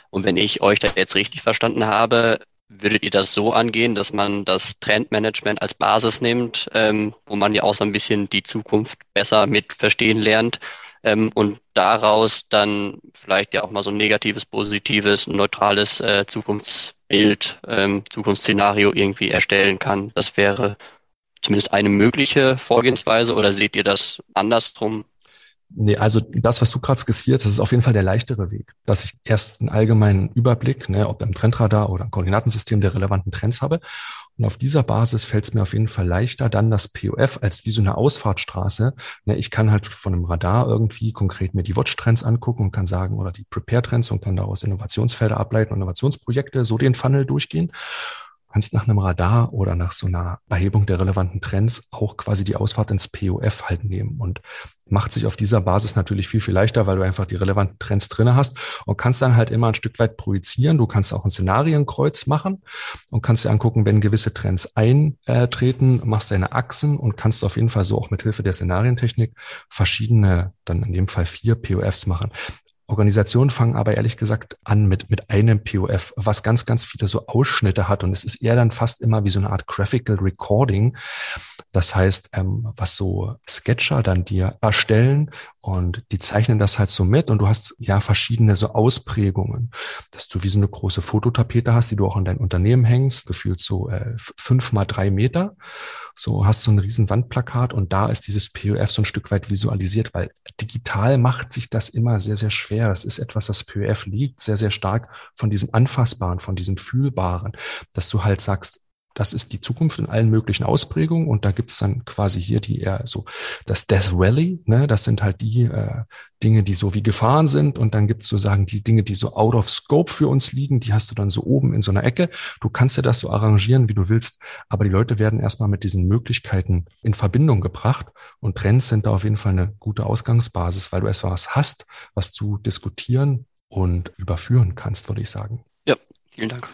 Und wenn ich euch da jetzt richtig verstanden habe, würdet ihr das so angehen, dass man das Trendmanagement als Basis nimmt, ähm, wo man ja auch so ein bisschen die Zukunft besser mit verstehen lernt ähm, und daraus dann vielleicht ja auch mal so ein negatives, positives, neutrales äh, Zukunftsbild, ähm, Zukunftsszenario irgendwie erstellen kann. Das wäre zumindest eine mögliche Vorgehensweise oder seht ihr das andersrum? Nee, also das, was du gerade skizziert, das ist auf jeden Fall der leichtere Weg, dass ich erst einen allgemeinen Überblick, ne, ob im Trendradar oder im Koordinatensystem der relevanten Trends habe und auf dieser Basis fällt es mir auf jeden Fall leichter, dann das POF als wie so eine Ausfahrtstraße. Ne, ich kann halt von einem Radar irgendwie konkret mir die Watch-Trends angucken und kann sagen, oder die Prepare-Trends und kann daraus Innovationsfelder ableiten Innovationsprojekte, so den Funnel durchgehen kannst nach einem Radar oder nach so einer Erhebung der relevanten Trends auch quasi die Ausfahrt ins POF halt nehmen und macht sich auf dieser Basis natürlich viel, viel leichter, weil du einfach die relevanten Trends drinne hast und kannst dann halt immer ein Stück weit projizieren. Du kannst auch ein Szenarienkreuz machen und kannst dir angucken, wenn gewisse Trends eintreten, machst deine Achsen und kannst auf jeden Fall so auch mit Hilfe der Szenarientechnik verschiedene, dann in dem Fall vier POFs machen. Organisationen fangen aber ehrlich gesagt an mit, mit einem POF, was ganz, ganz viele so Ausschnitte hat. Und es ist eher dann fast immer wie so eine Art Graphical Recording. Das heißt, ähm, was so Sketcher dann dir erstellen und die zeichnen das halt so mit und du hast ja verschiedene so Ausprägungen, dass du wie so eine große Fototapete hast, die du auch in dein Unternehmen hängst, gefühlt so äh, fünf mal drei Meter. So hast du ein riesen Wandplakat und da ist dieses POF so ein Stück weit visualisiert, weil digital macht sich das immer sehr, sehr schwer. Es ist etwas, das POF liegt sehr, sehr stark von diesem Anfassbaren, von diesem Fühlbaren, dass du halt sagst, das ist die Zukunft in allen möglichen Ausprägungen und da gibt's dann quasi hier die eher so das Death Valley, ne? das sind halt die äh, Dinge, die so wie Gefahren sind und dann gibt's sozusagen die Dinge, die so out of scope für uns liegen, die hast du dann so oben in so einer Ecke. Du kannst ja das so arrangieren, wie du willst, aber die Leute werden erstmal mit diesen Möglichkeiten in Verbindung gebracht und Trends sind da auf jeden Fall eine gute Ausgangsbasis, weil du etwas hast, was du diskutieren und überführen kannst, würde ich sagen. Ja, vielen Dank.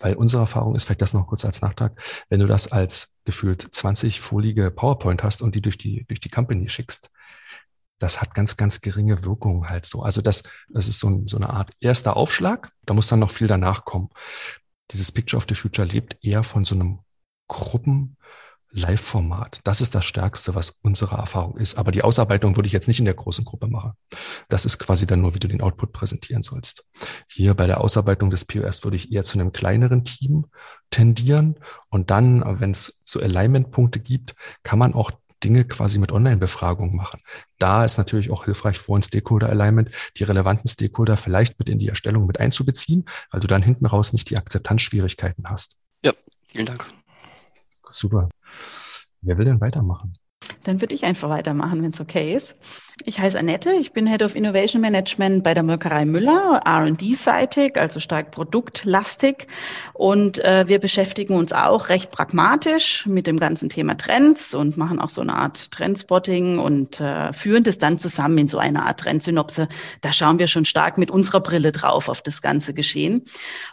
Weil unsere Erfahrung ist, vielleicht das noch kurz als Nachtrag, wenn du das als gefühlt 20-folige PowerPoint hast und die durch die, durch die Company schickst, das hat ganz, ganz geringe Wirkung halt so. Also das, das ist so, ein, so eine Art erster Aufschlag. Da muss dann noch viel danach kommen. Dieses Picture of the Future lebt eher von so einem Gruppen, Live-Format. Das ist das Stärkste, was unsere Erfahrung ist. Aber die Ausarbeitung würde ich jetzt nicht in der großen Gruppe machen. Das ist quasi dann nur, wie du den Output präsentieren sollst. Hier bei der Ausarbeitung des POS würde ich eher zu einem kleineren Team tendieren. Und dann, wenn es so Alignment-Punkte gibt, kann man auch Dinge quasi mit Online-Befragungen machen. Da ist natürlich auch hilfreich, vor ein Stakeholder-Alignment die relevanten Stakeholder vielleicht mit in die Erstellung mit einzubeziehen, weil du dann hinten raus nicht die Akzeptanzschwierigkeiten hast. Ja, vielen Dank. Super. Wer will denn weitermachen? Dann würde ich einfach weitermachen, wenn es okay ist. Ich heiße Annette, ich bin Head of Innovation Management bei der Molkerei Müller, R&D-seitig, also stark produktlastig. Und äh, wir beschäftigen uns auch recht pragmatisch mit dem ganzen Thema Trends und machen auch so eine Art Trendspotting und äh, führen das dann zusammen in so einer Art Trendsynopse. Da schauen wir schon stark mit unserer Brille drauf auf das ganze Geschehen.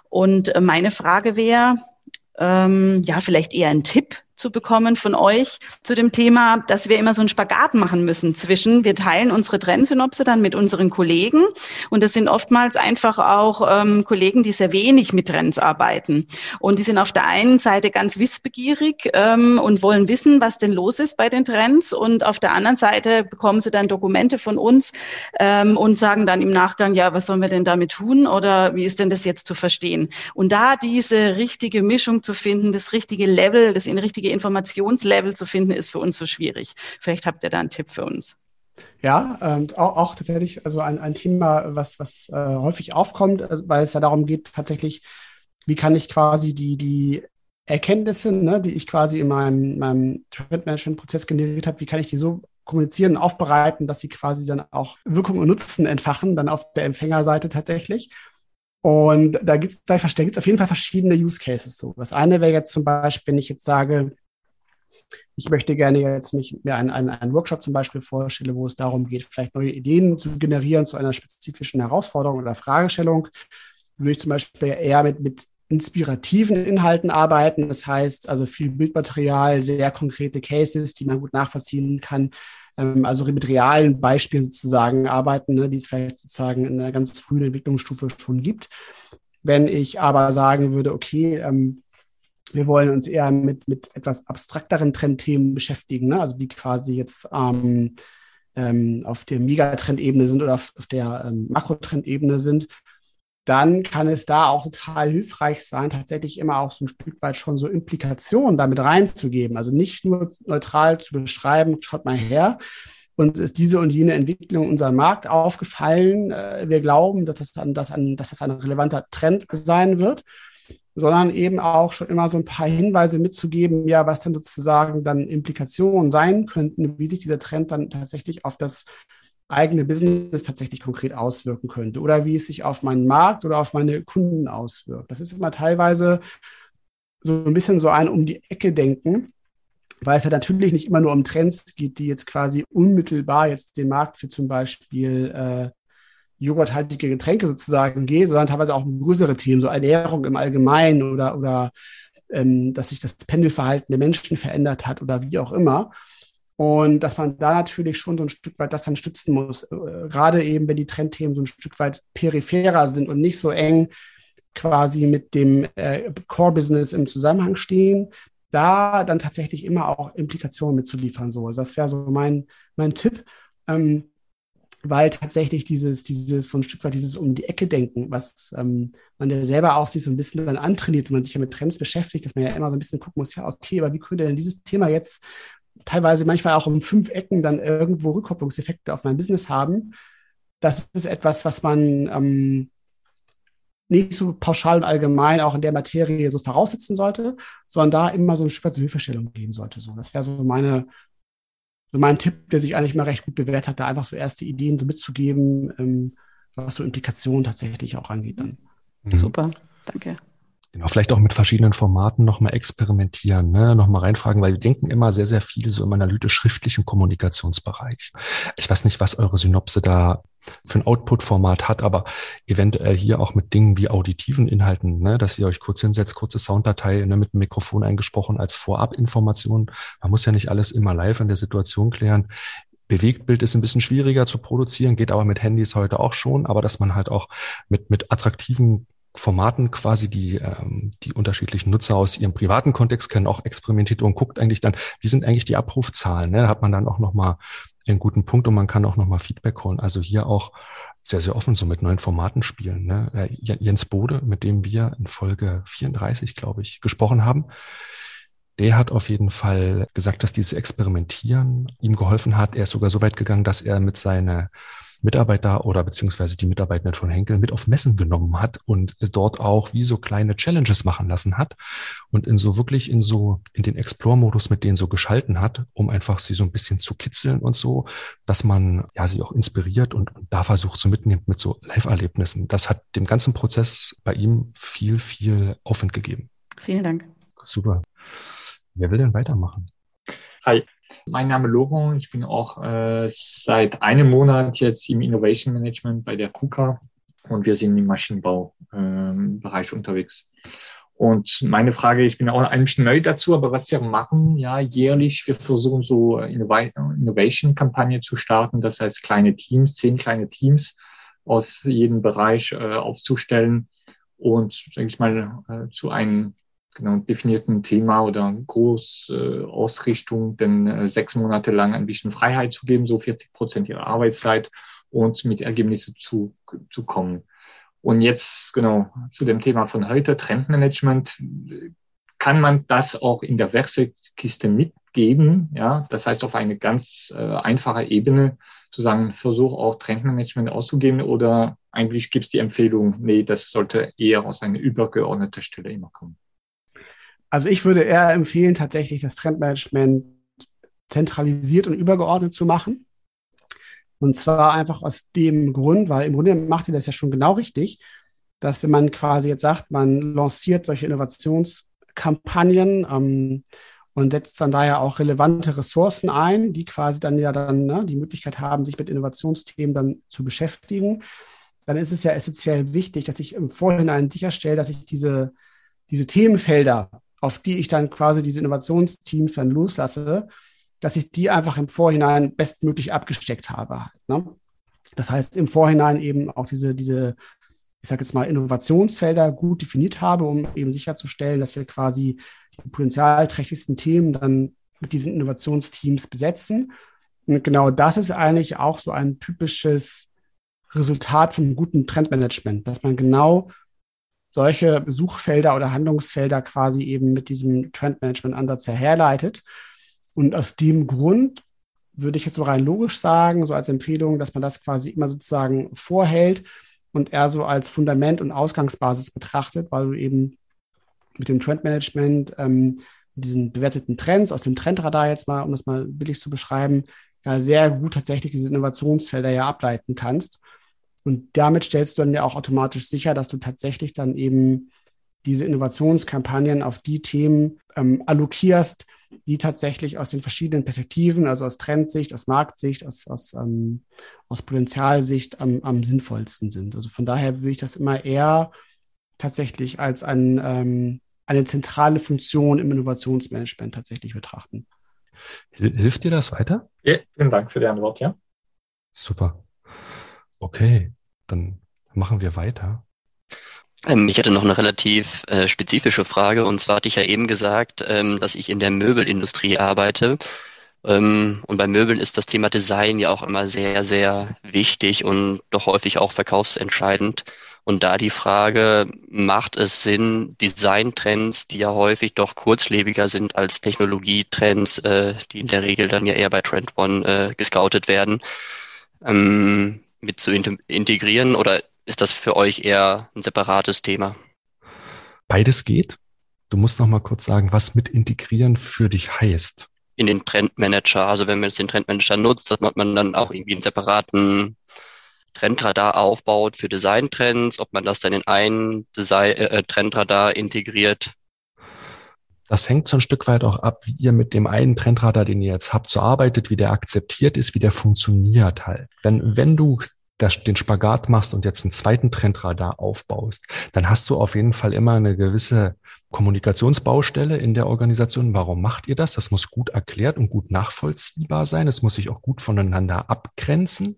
Und äh, meine Frage wäre, ähm, ja, vielleicht eher ein Tipp zu bekommen von euch zu dem Thema, dass wir immer so einen Spagat machen müssen zwischen, wir teilen unsere Trendsynopse dann mit unseren Kollegen und das sind oftmals einfach auch ähm, Kollegen, die sehr wenig mit Trends arbeiten. Und die sind auf der einen Seite ganz wissbegierig ähm, und wollen wissen, was denn los ist bei den Trends und auf der anderen Seite bekommen sie dann Dokumente von uns ähm, und sagen dann im Nachgang, ja, was sollen wir denn damit tun oder wie ist denn das jetzt zu verstehen? Und da diese richtige Mischung zu finden, das richtige Level, das richtige Informationslevel zu finden, ist für uns so schwierig. Vielleicht habt ihr da einen Tipp für uns. Ja, ähm, auch, auch, tatsächlich also ein, ein Thema, was, was äh, häufig aufkommt, äh, weil es ja darum geht, tatsächlich, wie kann ich quasi die, die Erkenntnisse, ne, die ich quasi in meinem, meinem Trendmanagement-Prozess generiert habe, wie kann ich die so kommunizieren aufbereiten, dass sie quasi dann auch Wirkung und Nutzen entfachen, dann auf der Empfängerseite tatsächlich. Und da gibt es da auf jeden Fall verschiedene Use Cases. So. Das eine wäre jetzt zum Beispiel, wenn ich jetzt sage, ich möchte gerne jetzt mich mir einen, einen, einen Workshop zum Beispiel vorstelle, wo es darum geht, vielleicht neue Ideen zu generieren zu einer spezifischen Herausforderung oder Fragestellung, würde ich zum Beispiel eher mit, mit inspirativen Inhalten arbeiten. Das heißt also viel Bildmaterial, sehr konkrete Cases, die man gut nachvollziehen kann. Ähm, also mit realen Beispielen sozusagen arbeiten, ne, die es vielleicht sozusagen in einer ganz frühen Entwicklungsstufe schon gibt. Wenn ich aber sagen würde, okay, ähm, wir wollen uns eher mit, mit etwas abstrakteren Trendthemen beschäftigen, ne? also die quasi jetzt ähm, ähm, auf der Megatrendebene sind oder auf, der ähm, Makrotrendebene sind, dann kann es da auch total hilfreich sein, tatsächlich immer auch so ein Stück weit schon so Implikationen damit reinzugeben. Also nicht nur neutral zu beschreiben, schaut mal her, uns ist diese und jene Entwicklung unserem Markt aufgefallen. Äh, wir glauben, dass das, dann, dass, ein, dass das ein relevanter Trend sein wird, sondern eben auch schon immer so ein paar Hinweise mitzugeben, ja, was dann sozusagen dann Implikationen sein könnten, wie sich dieser Trend dann tatsächlich auf das eigene Business tatsächlich konkret auswirken könnte oder wie es sich auf meinen Markt oder auf meine Kunden auswirkt. Das ist immer teilweise so ein bisschen so ein um die Ecke denken, weil es ja natürlich nicht immer nur um Trends geht, die jetzt quasi unmittelbar jetzt den Markt für zum Beispiel äh, joghurthaltige Getränke sozusagen geht, sondern teilweise auch größere Themen, so Ernährung im Allgemeinen oder, oder ähm, dass sich das Pendelverhalten der Menschen verändert hat oder wie auch immer. Und dass man da natürlich schon so ein Stück weit das dann stützen muss, äh, gerade eben, wenn die Trendthemen so ein Stück weit peripherer sind und nicht so eng quasi mit dem äh, Core-Business im Zusammenhang stehen, da dann tatsächlich immer auch Implikationen mitzuliefern. So. Das wäre so mein, mein Tipp. Ähm, weil tatsächlich dieses, dieses, so ein Stück weit dieses um die Ecke denken, was ähm, man ja selber auch sich so ein bisschen dann antrainiert, wenn man sich ja mit Trends beschäftigt, dass man ja immer so ein bisschen gucken muss, ja, okay, aber wie könnte denn dieses Thema jetzt teilweise manchmal auch um fünf Ecken dann irgendwo Rückkopplungseffekte auf mein Business haben. Das ist etwas, was man ähm, nicht so pauschal und allgemein auch in der Materie so voraussetzen sollte, sondern da immer so ein Stück weit zur Hilfestellung geben sollte. So, das wäre so meine, so mein Tipp, der sich eigentlich mal recht gut bewährt hat, da einfach so erste Ideen so mitzugeben, ähm, was so Implikationen tatsächlich auch angeht dann. Mhm. Super, danke. Genau, vielleicht auch mit verschiedenen Formaten nochmal experimentieren, ne? nochmal reinfragen, weil wir denken immer sehr, sehr viel so im analytisch-schriftlichen Kommunikationsbereich. Ich weiß nicht, was eure Synopse da für ein Output-Format hat, aber eventuell hier auch mit Dingen wie auditiven Inhalten, ne? dass ihr euch kurz hinsetzt, kurze Sounddatei ne? mit dem Mikrofon eingesprochen als Vorabinformation. Man muss ja nicht alles immer live in der Situation klären. Bewegtbild ist ein bisschen schwieriger zu produzieren, geht aber mit Handys heute auch schon, aber dass man halt auch mit, mit attraktiven Formaten quasi die, ähm, die unterschiedlichen Nutzer aus ihrem privaten Kontext kennen, auch experimentiert und guckt eigentlich dann, wie sind eigentlich die Abrufzahlen. Ne? Da hat man dann auch nochmal einen guten Punkt und man kann auch nochmal Feedback holen. Also hier auch sehr, sehr offen so mit neuen Formaten spielen. Ne? Äh, Jens Bode, mit dem wir in Folge 34, glaube ich, gesprochen haben, der hat auf jeden Fall gesagt, dass dieses Experimentieren ihm geholfen hat. Er ist sogar so weit gegangen, dass er mit seiner Mitarbeiter oder beziehungsweise die Mitarbeitenden von Henkel mit auf Messen genommen hat und dort auch wie so kleine Challenges machen lassen hat und in so wirklich in so, in den Explore-Modus mit denen so geschalten hat, um einfach sie so ein bisschen zu kitzeln und so, dass man ja sie auch inspiriert und, und da versucht zu mitnehmen mit so Live-Erlebnissen. Das hat dem ganzen Prozess bei ihm viel, viel Aufwand gegeben. Vielen Dank. Super. Wer will denn weitermachen? Hi, mein Name Laurent. Ich bin auch äh, seit einem Monat jetzt im Innovation Management bei der KUKA und wir sind im Maschinenbaubereich ähm, unterwegs. Und meine Frage, ich bin auch ein bisschen neu dazu, aber was wir machen, ja, jährlich, wir versuchen so Innovation-Kampagne zu starten. Das heißt, kleine Teams, zehn kleine Teams aus jedem Bereich äh, aufzustellen und, sage ich mal, äh, zu einem genau definierten Thema oder große äh, denn äh, sechs Monate lang ein bisschen Freiheit zu geben, so 40 Prozent ihrer Arbeitszeit und mit Ergebnissen zu, zu kommen. Und jetzt genau zu dem Thema von heute, Trendmanagement. Kann man das auch in der Werkzeugkiste mitgeben? Ja, das heißt auf eine ganz äh, einfache Ebene zu sagen, versuch auch Trendmanagement auszugeben oder eigentlich gibt es die Empfehlung, nee, das sollte eher aus einer übergeordneten Stelle immer kommen. Also ich würde eher empfehlen, tatsächlich das Trendmanagement zentralisiert und übergeordnet zu machen. Und zwar einfach aus dem Grund, weil im Grunde macht ihr das ja schon genau richtig, dass wenn man quasi jetzt sagt, man lanciert solche Innovationskampagnen ähm, und setzt dann daher auch relevante Ressourcen ein, die quasi dann ja dann ne, die Möglichkeit haben, sich mit Innovationsthemen dann zu beschäftigen, dann ist es ja essentiell wichtig, dass ich im Vorhinein sicherstelle, dass ich diese, diese Themenfelder, auf die ich dann quasi diese Innovationsteams dann loslasse, dass ich die einfach im Vorhinein bestmöglich abgesteckt habe. Ne? Das heißt, im Vorhinein eben auch diese, diese, ich sage jetzt mal, Innovationsfelder gut definiert habe, um eben sicherzustellen, dass wir quasi die potenzialträchtigsten Themen dann mit diesen Innovationsteams besetzen. Und genau das ist eigentlich auch so ein typisches Resultat von gutem Trendmanagement, dass man genau solche Suchfelder oder Handlungsfelder quasi eben mit diesem Trendmanagement-Ansatz herleitet und aus dem Grund würde ich jetzt so rein logisch sagen, so als Empfehlung, dass man das quasi immer sozusagen vorhält und eher so als Fundament und Ausgangsbasis betrachtet, weil du eben mit dem Trendmanagement ähm, diesen bewerteten Trends aus dem Trendradar jetzt mal, um das mal billig zu beschreiben, ja sehr gut tatsächlich diese Innovationsfelder ja ableiten kannst. Und damit stellst du dann ja auch automatisch sicher, dass du tatsächlich dann eben diese Innovationskampagnen auf die Themen ähm, allokierst, die tatsächlich aus den verschiedenen Perspektiven, also aus Trendsicht, aus Marktsicht, aus, aus, ähm, aus Potenzialsicht am, am sinnvollsten sind. Also von daher würde ich das immer eher tatsächlich als ein, ähm, eine zentrale Funktion im Innovationsmanagement tatsächlich betrachten. Hilft dir das weiter? Ja, vielen Dank für die Antwort, ja. Super. Okay, dann machen wir weiter. Ähm, ich hätte noch eine relativ äh, spezifische Frage. Und zwar hatte ich ja eben gesagt, ähm, dass ich in der Möbelindustrie arbeite. Ähm, und bei Möbeln ist das Thema Design ja auch immer sehr, sehr wichtig und doch häufig auch verkaufsentscheidend. Und da die Frage, macht es Sinn, Designtrends, die ja häufig doch kurzlebiger sind als Technologietrends, äh, die in der Regel dann ja eher bei Trend One äh, gescoutet werden, ähm, mit zu integrieren oder ist das für euch eher ein separates Thema? Beides geht. Du musst noch mal kurz sagen, was mit integrieren für dich heißt. In den Trendmanager, also wenn man jetzt den Trendmanager nutzt, dass man dann auch irgendwie einen separaten Trendradar aufbaut für Designtrends, ob man das dann in einen Design, äh, Trendradar integriert. Das hängt so ein Stück weit auch ab, wie ihr mit dem einen Trendradar, den ihr jetzt habt, so arbeitet, wie der akzeptiert ist, wie der funktioniert halt. Wenn, wenn du das, den Spagat machst und jetzt einen zweiten Trendradar aufbaust, dann hast du auf jeden Fall immer eine gewisse Kommunikationsbaustelle in der Organisation. Warum macht ihr das? Das muss gut erklärt und gut nachvollziehbar sein. Es muss sich auch gut voneinander abgrenzen.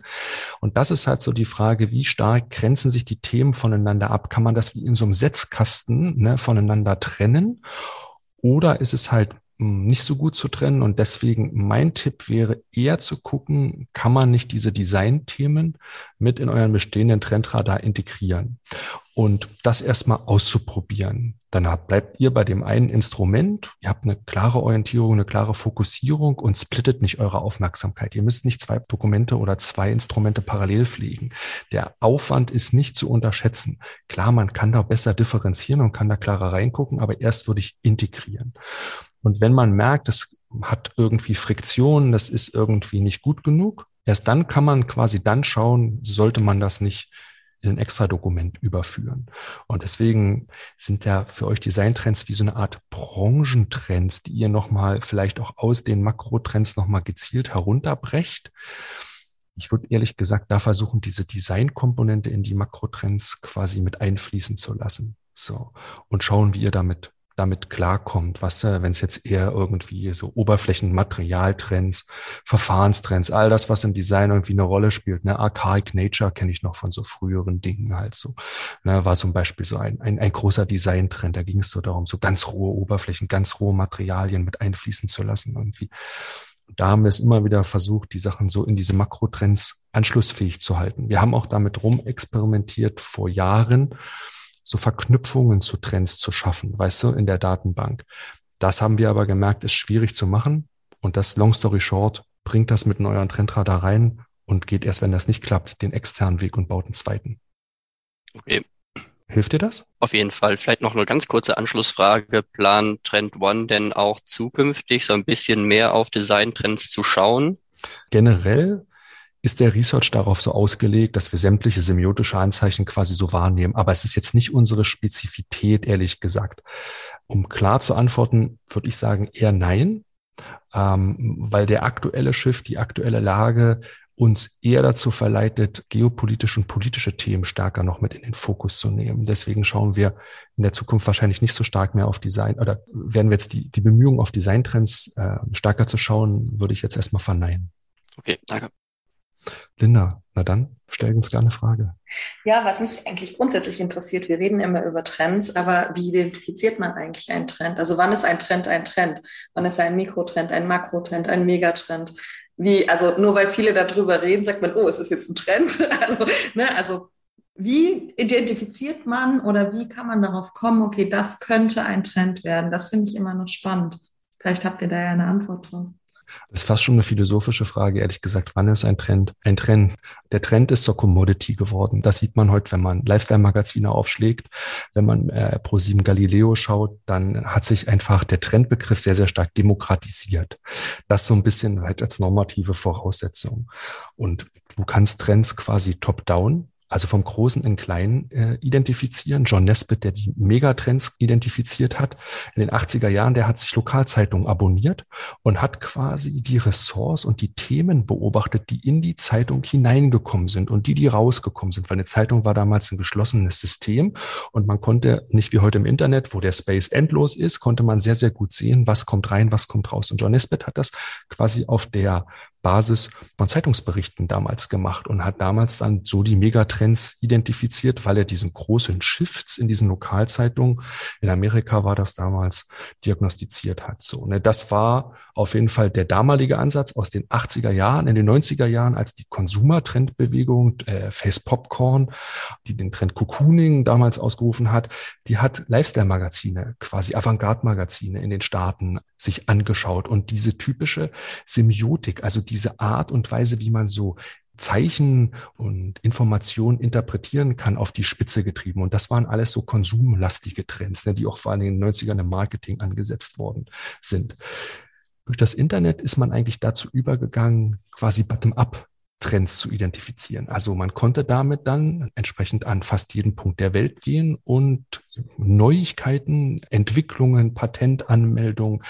Und das ist halt so die Frage, wie stark grenzen sich die Themen voneinander ab? Kann man das wie in so einem Setzkasten ne, voneinander trennen? Oder ist es halt nicht so gut zu trennen. Und deswegen mein Tipp wäre eher zu gucken, kann man nicht diese Design-Themen mit in euren bestehenden Trendradar integrieren und das erstmal auszuprobieren. Dann bleibt ihr bei dem einen Instrument, ihr habt eine klare Orientierung, eine klare Fokussierung und splittet nicht eure Aufmerksamkeit. Ihr müsst nicht zwei Dokumente oder zwei Instrumente parallel pflegen. Der Aufwand ist nicht zu unterschätzen. Klar, man kann da besser differenzieren und kann da klarer reingucken, aber erst würde ich integrieren. Und wenn man merkt, das hat irgendwie Friktion, das ist irgendwie nicht gut genug, erst dann kann man quasi dann schauen, sollte man das nicht in ein extra Dokument überführen. Und deswegen sind ja für euch Designtrends wie so eine Art Branchentrends, die ihr nochmal vielleicht auch aus den Makrotrends nochmal gezielt herunterbrecht. Ich würde ehrlich gesagt da versuchen, diese Designkomponente in die Makrotrends quasi mit einfließen zu lassen So. Und schauen, wie ihr damit damit klarkommt, was, äh, wenn es jetzt eher irgendwie so Oberflächenmaterialtrends, Verfahrenstrends, all das, was im Design irgendwie eine Rolle spielt. Ne? Archaic Nature kenne ich noch von so früheren Dingen halt so. Ne? War zum Beispiel so ein, ein, ein großer Designtrend. Da ging es so darum, so ganz rohe Oberflächen, ganz rohe Materialien mit einfließen zu lassen irgendwie. Da haben wir es immer wieder versucht, die Sachen so in diese Makrotrends anschlussfähig zu halten. Wir haben auch damit rumexperimentiert vor Jahren so Verknüpfungen zu Trends zu schaffen, weißt du, in der Datenbank. Das haben wir aber gemerkt, ist schwierig zu machen. Und das Long Story Short bringt das mit einem euren Trendradar rein und geht erst, wenn das nicht klappt, den externen Weg und baut einen zweiten. Okay. Hilft dir das? Auf jeden Fall. Vielleicht noch eine ganz kurze Anschlussfrage. Plan Trend One denn auch zukünftig so ein bisschen mehr auf Design-Trends zu schauen? Generell ist der Research darauf so ausgelegt, dass wir sämtliche semiotische Anzeichen quasi so wahrnehmen. Aber es ist jetzt nicht unsere Spezifität, ehrlich gesagt. Um klar zu antworten, würde ich sagen eher nein, ähm, weil der aktuelle Shift, die aktuelle Lage uns eher dazu verleitet, geopolitische und politische Themen stärker noch mit in den Fokus zu nehmen. Deswegen schauen wir in der Zukunft wahrscheinlich nicht so stark mehr auf Design oder werden wir jetzt die, die Bemühungen auf Designtrends äh, stärker zu schauen, würde ich jetzt erstmal verneinen. Okay, danke. Linda, na dann, stell uns gerne eine Frage. Ja, was mich eigentlich grundsätzlich interessiert, wir reden immer über Trends, aber wie identifiziert man eigentlich einen Trend? Also wann ist ein Trend ein Trend? Wann ist ein Mikrotrend, ein Makrotrend, ein Megatrend? Wie, also nur weil viele darüber reden, sagt man, oh, es ist jetzt ein Trend. Also, ne, also wie identifiziert man oder wie kann man darauf kommen, okay, das könnte ein Trend werden? Das finde ich immer noch spannend. Vielleicht habt ihr da ja eine Antwort drauf. Das ist fast schon eine philosophische Frage, ehrlich gesagt. Wann ist ein Trend? Ein Trend. Der Trend ist zur Commodity geworden. Das sieht man heute, wenn man Lifestyle-Magazine aufschlägt. Wenn man äh, Pro7 Galileo schaut, dann hat sich einfach der Trendbegriff sehr, sehr stark demokratisiert. Das so ein bisschen halt als normative Voraussetzung. Und du kannst Trends quasi top-down also vom Großen in Kleinen äh, identifizieren. John Nesbitt, der die Megatrends identifiziert hat, in den 80er Jahren, der hat sich Lokalzeitungen abonniert und hat quasi die Ressorts und die Themen beobachtet, die in die Zeitung hineingekommen sind und die, die rausgekommen sind. Weil eine Zeitung war damals ein geschlossenes System und man konnte nicht wie heute im Internet, wo der Space endlos ist, konnte man sehr, sehr gut sehen, was kommt rein, was kommt raus. Und John Nesbitt hat das quasi auf der Basis von Zeitungsberichten damals gemacht und hat damals dann so die Megatrends identifiziert, weil er diesen großen Shifts in diesen Lokalzeitungen, in Amerika war das damals, diagnostiziert hat. So, ne, das war auf jeden Fall der damalige Ansatz aus den 80er Jahren, in den 90er Jahren, als die Konsumertrendbewegung, äh, Face Popcorn, die den Trend Cocooning damals ausgerufen hat, die hat Lifestyle-Magazine, quasi Avantgarde-Magazine in den Staaten sich angeschaut und diese typische Semiotik, also diese Art und Weise, wie man so Zeichen und Informationen interpretieren kann, auf die Spitze getrieben. Und das waren alles so konsumlastige Trends, ne, die auch vor allem in den 90ern im Marketing angesetzt worden sind. Durch das Internet ist man eigentlich dazu übergegangen, quasi bottom-up Trends zu identifizieren. Also man konnte damit dann entsprechend an fast jeden Punkt der Welt gehen und Neuigkeiten, Entwicklungen, Patentanmeldungen,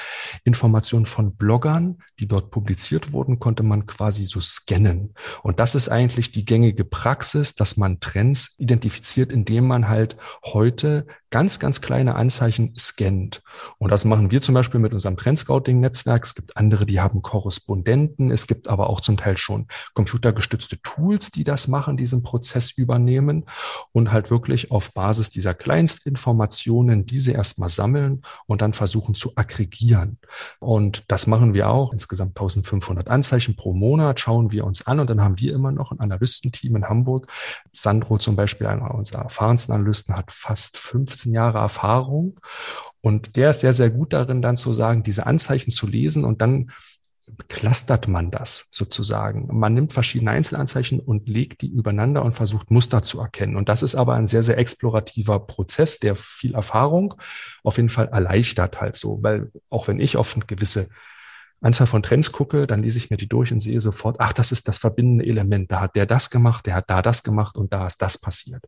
Informationen von Bloggern, die dort publiziert wurden, konnte man quasi so scannen. Und das ist eigentlich die gängige Praxis, dass man Trends identifiziert, indem man halt heute ganz, ganz kleine Anzeichen scannt. Und das machen wir zum Beispiel mit unserem Trendscouting-Netzwerk. Es gibt andere, die haben Korrespondenten. Es gibt aber auch zum Teil schon computergestützte Tools, die das machen, diesen Prozess übernehmen und halt wirklich auf Basis dieser Kleinstinformationen diese erstmal sammeln und dann versuchen zu aggregieren. Und das machen wir auch. Insgesamt 1500 Anzeichen pro Monat schauen wir uns an und dann haben wir immer noch ein Analystenteam in Hamburg. Sandro zum Beispiel, einer unserer erfahrensten Analysten, hat fast 15 Jahre Erfahrung und der ist sehr, sehr gut darin, dann zu sagen, diese Anzeichen zu lesen und dann clustert man das sozusagen. Man nimmt verschiedene Einzelanzeichen und legt die übereinander und versucht Muster zu erkennen. Und das ist aber ein sehr, sehr explorativer Prozess, der viel Erfahrung auf jeden Fall erleichtert halt so, weil auch wenn ich eine gewisse Anzahl von Trends gucke, dann lese ich mir die durch und sehe sofort, ach, das ist das verbindende Element. Da hat der das gemacht, der hat da das gemacht und da ist das passiert.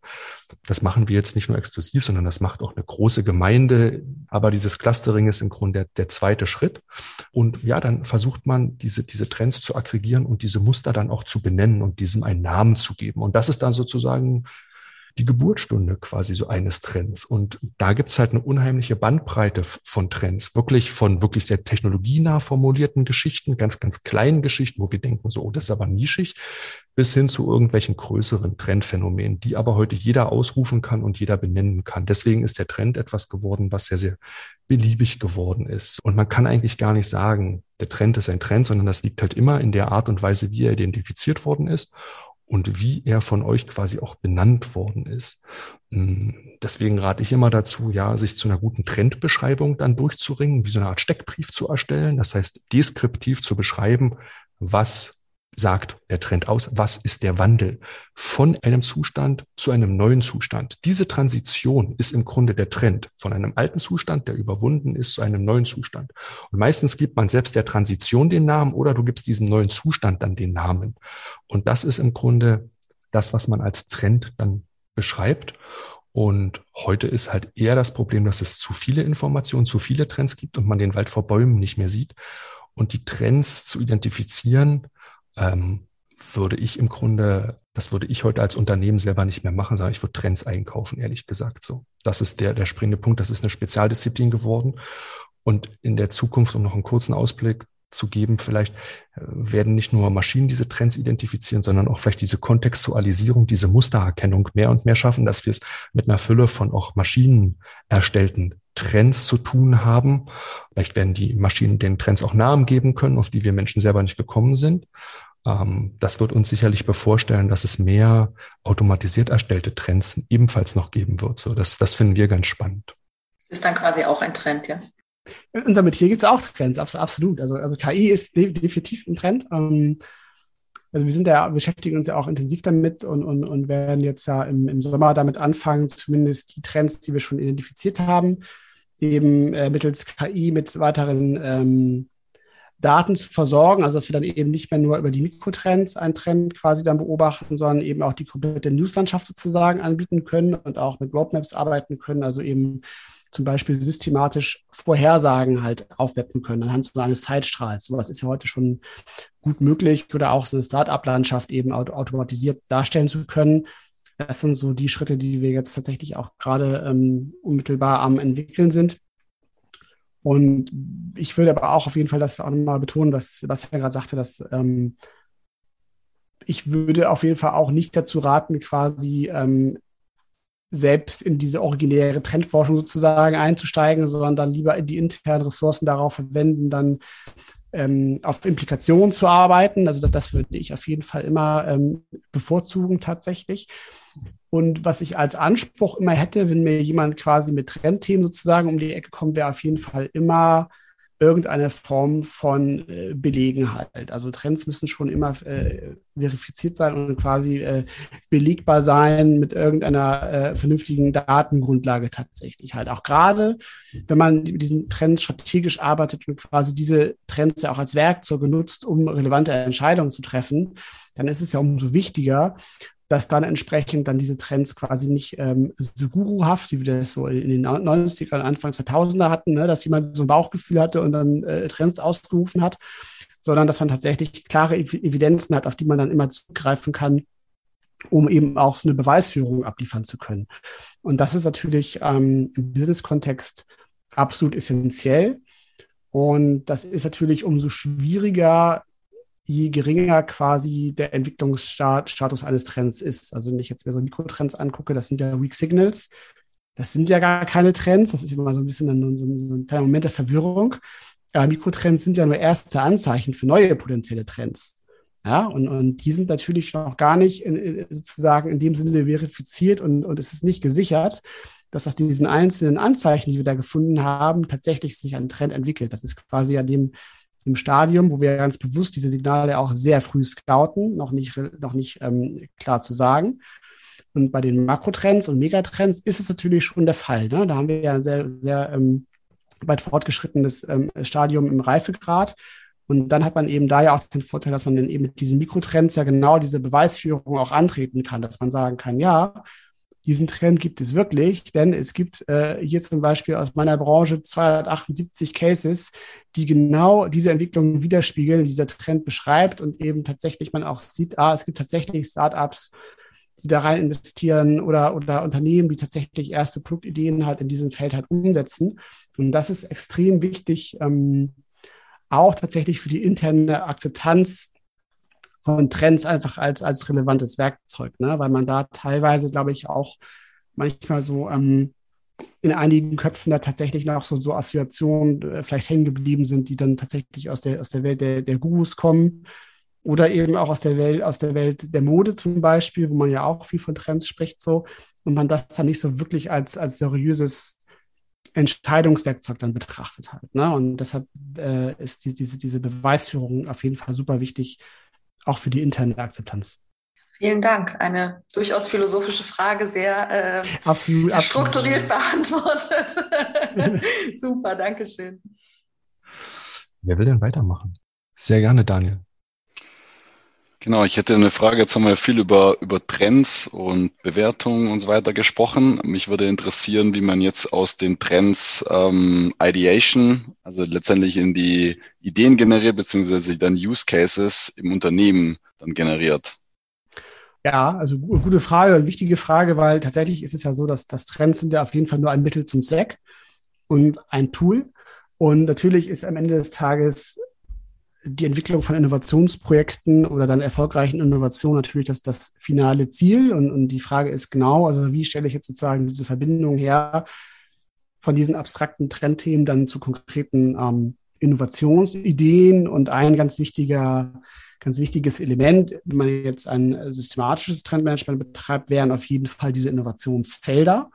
Das machen wir jetzt nicht nur exklusiv, sondern das macht auch eine große Gemeinde. Aber dieses Clustering ist im Grunde der, der zweite Schritt. Und ja, dann versucht man, diese, diese Trends zu aggregieren und diese Muster dann auch zu benennen und diesem einen Namen zu geben. Und das ist dann sozusagen die Geburtsstunde quasi so eines Trends. Und da gibt's halt eine unheimliche Bandbreite von Trends, wirklich von wirklich sehr technologienah formulierten Geschichten, ganz, ganz kleinen Geschichten, wo wir denken, so, oh, das ist aber nischig, bis hin zu irgendwelchen größeren Trendphänomenen, die aber heute jeder ausrufen kann und jeder benennen kann. Deswegen ist der Trend etwas geworden, was sehr, sehr beliebig geworden ist. Und man kann eigentlich gar nicht sagen, der Trend ist ein Trend, sondern das liegt halt immer in der Art und Weise, wie er identifiziert worden ist und wie er von euch quasi auch benannt worden ist. Hm, deswegen rate ich immer dazu, ja, sich zu einer guten Trendbeschreibung dann durchzuringen, wie so eine Art Steckbrief zu erstellen. Das heißt, deskriptiv zu beschreiben, was sagt der Trend aus, was ist der Wandel von einem Zustand zu einem neuen Zustand. Diese Transition ist im Grunde der Trend von einem alten Zustand, der überwunden ist, zu einem neuen Zustand. Und meistens gibt man selbst der Transition den Namen oder du gibst diesem neuen Zustand dann den Namen. Und das ist im Grunde das, was man als Trend dann beschreibt. Und heute ist halt eher das Problem, dass es zu viele Informationen, zu viele Trends gibt und man den Wald vor Bäumen nicht mehr sieht. Und die Trends zu identifizieren, ähm, würde ich im Grunde, das würde ich heute als Unternehmen selber nicht mehr machen, sondern ich würde Trends einkaufen, ehrlich gesagt. So, das ist der, der springende Punkt. Das ist eine Spezialdisziplin geworden. Und in der Zukunft, um noch einen kurzen Ausblick zu geben, vielleicht äh, werden nicht nur Maschinen diese Trends identifizieren, sondern auch vielleicht diese Kontextualisierung, diese Mustererkennung mehr und mehr schaffen, dass wir es mit einer Fülle von auch Maschinen erstellten Trends zu tun haben. Vielleicht werden die Maschinen den Trends auch Namen geben können, auf die wir Menschen selber nicht gekommen sind. Ähm, das wird uns sicherlich bevorstellen, dass es mehr automatisiert erstellte Trends ebenfalls noch geben wird. So, das, das finden wir ganz spannend. Das ist dann quasi auch ein Trend, ja. In unserem Metier gibt es auch Trends, absolut. Also, also KI ist definitiv ein Trend. Ähm, also wir sind ja, beschäftigen uns ja auch intensiv damit und, und, und werden jetzt ja im, im Sommer damit anfangen, zumindest die Trends, die wir schon identifiziert haben, eben äh, mittels KI mit weiteren ähm, Daten zu versorgen, also dass wir dann eben nicht mehr nur über die Mikrotrends einen Trend quasi dann beobachten, sondern eben auch die komplette Newslandschaft sozusagen anbieten können und auch mit Roadmaps arbeiten können, also eben zum Beispiel systematisch Vorhersagen halt aufwetten können anhand so eines Zeitstrahls. Sowas ist ja heute schon gut möglich oder auch so eine Start-up-Landschaft eben automatisiert darstellen zu können. Das sind so die Schritte, die wir jetzt tatsächlich auch gerade ähm, unmittelbar am entwickeln sind. Und ich würde aber auch auf jeden Fall das auch nochmal betonen, was Sebastian gerade sagte, dass ähm, ich würde auf jeden Fall auch nicht dazu raten, quasi ähm, selbst in diese originäre Trendforschung sozusagen einzusteigen, sondern dann lieber die internen Ressourcen darauf verwenden, dann ähm, auf Implikationen zu arbeiten. Also das, das würde ich auf jeden Fall immer ähm, bevorzugen tatsächlich. Und was ich als Anspruch immer hätte, wenn mir jemand quasi mit Trendthemen sozusagen um die Ecke kommt, wäre auf jeden Fall immer irgendeine Form von äh, Belegen halt. Also Trends müssen schon immer äh, verifiziert sein und quasi äh, belegbar sein mit irgendeiner äh, vernünftigen Datengrundlage tatsächlich halt. Auch gerade, wenn man mit diesen Trends strategisch arbeitet und quasi diese Trends ja auch als Werkzeug nutzt, um relevante Entscheidungen zu treffen, dann ist es ja umso wichtiger, dass dann entsprechend dann diese Trends quasi nicht ähm, so guruhaft, wie wir das so in den 90er und Anfang 2000er hatten, ne, dass jemand so ein Bauchgefühl hatte und dann äh, Trends ausgerufen hat, sondern dass man tatsächlich klare Evidenzen hat, auf die man dann immer zugreifen kann, um eben auch so eine Beweisführung abliefern zu können. Und das ist natürlich ähm, im Business-Kontext absolut essentiell. Und das ist natürlich umso schwieriger, je geringer quasi der Entwicklungsstatus eines Trends ist. Also wenn ich jetzt mir so Mikrotrends angucke, das sind ja Weak Signals. Das sind ja gar keine Trends. Das ist immer so ein bisschen ein, so ein kleiner Moment der Verwirrung. Aber Mikrotrends sind ja nur erste Anzeichen für neue potenzielle Trends. Ja, und, und die sind natürlich noch gar nicht in, sozusagen in dem Sinne verifiziert und, und es ist nicht gesichert, dass aus diesen einzelnen Anzeichen, die wir da gefunden haben, tatsächlich sich ein Trend entwickelt. Das ist quasi ja dem, im Stadium, wo wir ganz bewusst diese Signale auch sehr früh scouten, noch nicht, noch nicht ähm, klar zu sagen. Und bei den Makrotrends und Megatrends ist es natürlich schon der Fall. Ne? Da haben wir ja ein sehr, sehr ähm, weit fortgeschrittenes ähm, Stadium im Reifegrad. Und dann hat man eben da ja auch den Vorteil, dass man dann eben mit diesen Mikrotrends ja genau diese Beweisführung auch antreten kann, dass man sagen kann, ja, diesen Trend gibt es wirklich, denn es gibt äh, hier zum Beispiel aus meiner Branche 278 Cases, die genau diese Entwicklung widerspiegeln, dieser Trend beschreibt und eben tatsächlich man auch sieht, ah, es gibt tatsächlich Startups, die da rein investieren oder, oder Unternehmen, die tatsächlich erste Produktideen halt in diesem Feld halt umsetzen. Und das ist extrem wichtig, ähm, auch tatsächlich für die interne Akzeptanz von Trends einfach als, als relevantes Werkzeug, ne? weil man da teilweise, glaube ich, auch manchmal so ähm, in einigen Köpfen da tatsächlich noch so, so Assoziationen äh, vielleicht hängen geblieben sind, die dann tatsächlich aus der, aus der Welt der, der Gurus kommen oder eben auch aus der Welt, aus der Welt der Mode zum Beispiel, wo man ja auch viel von Trends spricht, so, und man das dann nicht so wirklich als, als seriöses Entscheidungswerkzeug dann betrachtet hat. Ne? Und deshalb äh, ist die, diese, diese Beweisführung auf jeden Fall super wichtig, auch für die interne Akzeptanz. Vielen Dank. Eine durchaus philosophische Frage, sehr äh, absolut, strukturiert absolut. beantwortet. Super, danke schön. Wer will denn weitermachen? Sehr gerne, Daniel. Genau, ich hätte eine Frage. Jetzt haben wir viel über, über Trends und Bewertungen und so weiter gesprochen. Mich würde interessieren, wie man jetzt aus den Trends ähm, Ideation, also letztendlich in die Ideen generiert, beziehungsweise dann Use Cases im Unternehmen dann generiert. Ja, also gute Frage, eine wichtige Frage, weil tatsächlich ist es ja so, dass, dass Trends sind ja auf jeden Fall nur ein Mittel zum Zweck und ein Tool. Und natürlich ist am Ende des Tages die Entwicklung von Innovationsprojekten oder dann erfolgreichen Innovationen natürlich das, das finale Ziel. Und, und die Frage ist genau, also wie stelle ich jetzt sozusagen diese Verbindung her von diesen abstrakten Trendthemen dann zu konkreten ähm, Innovationsideen und ein ganz wichtiger, ganz wichtiges Element, wenn man jetzt ein systematisches Trendmanagement betreibt, wären auf jeden Fall diese Innovationsfelder.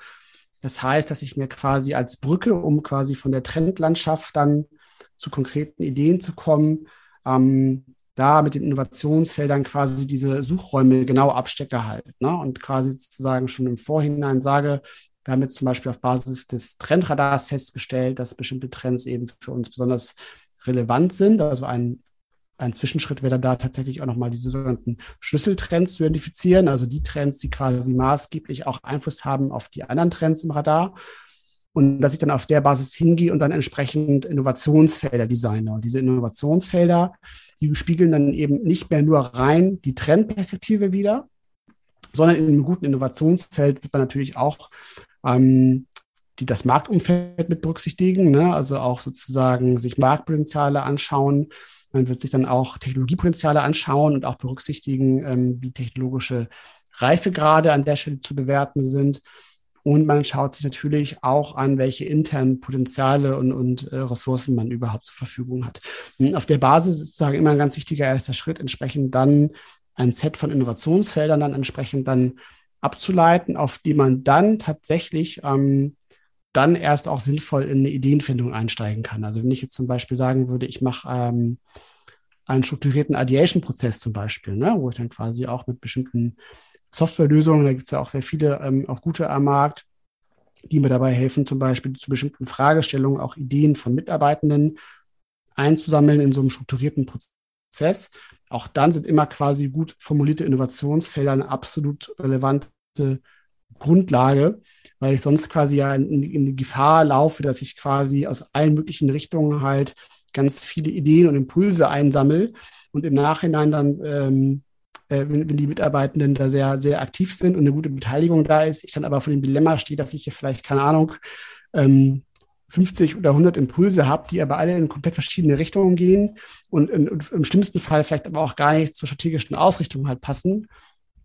Das heißt, dass ich mir quasi als Brücke, um quasi von der Trendlandschaft dann zu konkreten Ideen zu kommen, ähm, da mit den Innovationsfeldern quasi diese Suchräume genau abstecke halt ne? und quasi sozusagen schon im Vorhinein sage, wir haben jetzt zum Beispiel auf Basis des Trendradars festgestellt, dass bestimmte Trends eben für uns besonders relevant sind. Also ein, ein Zwischenschritt wäre da tatsächlich auch nochmal diese sogenannten Schlüsseltrends zu identifizieren, also die Trends, die quasi maßgeblich auch Einfluss haben auf die anderen Trends im Radar und dass ich dann auf der Basis hingehe und dann entsprechend Innovationsfelder designe. Und diese Innovationsfelder, die spiegeln dann eben nicht mehr nur rein die Trendperspektive wieder, sondern in einem guten Innovationsfeld wird man natürlich auch ähm, die das Marktumfeld mit berücksichtigen, ne? also auch sozusagen sich Marktpotenziale anschauen. Man wird sich dann auch Technologiepotenziale anschauen und auch berücksichtigen, ähm, wie technologische Reifegrade an der Stelle zu bewerten sind. Und man schaut sich natürlich auch an, welche internen Potenziale und, und äh, Ressourcen man überhaupt zur Verfügung hat. Und auf der Basis ist sozusagen immer ein ganz wichtiger erster Schritt, entsprechend dann ein Set von Innovationsfeldern dann entsprechend dann abzuleiten, auf die man dann tatsächlich ähm, dann erst auch sinnvoll in eine Ideenfindung einsteigen kann. Also wenn ich jetzt zum Beispiel sagen würde, ich mache ähm, einen strukturierten Ideation-Prozess zum Beispiel, ne, wo ich dann quasi auch mit bestimmten Softwarelösungen, da gibt es ja auch sehr viele, ähm, auch gute am Markt, die mir dabei helfen, zum Beispiel zu bestimmten Fragestellungen auch Ideen von Mitarbeitenden einzusammeln in so einem strukturierten Prozess. Auch dann sind immer quasi gut formulierte Innovationsfelder eine absolut relevante Grundlage, weil ich sonst quasi ja in, in die Gefahr laufe, dass ich quasi aus allen möglichen Richtungen halt ganz viele Ideen und Impulse einsammle und im Nachhinein dann ähm, äh, wenn, wenn die Mitarbeitenden da sehr, sehr aktiv sind und eine gute Beteiligung da ist, ich dann aber vor dem Dilemma stehe, dass ich hier vielleicht, keine Ahnung, ähm, 50 oder 100 Impulse habe, die aber alle in komplett verschiedene Richtungen gehen und, in, im schlimmsten Fall vielleicht aber auch gar nicht zur strategischen Ausrichtung halt passen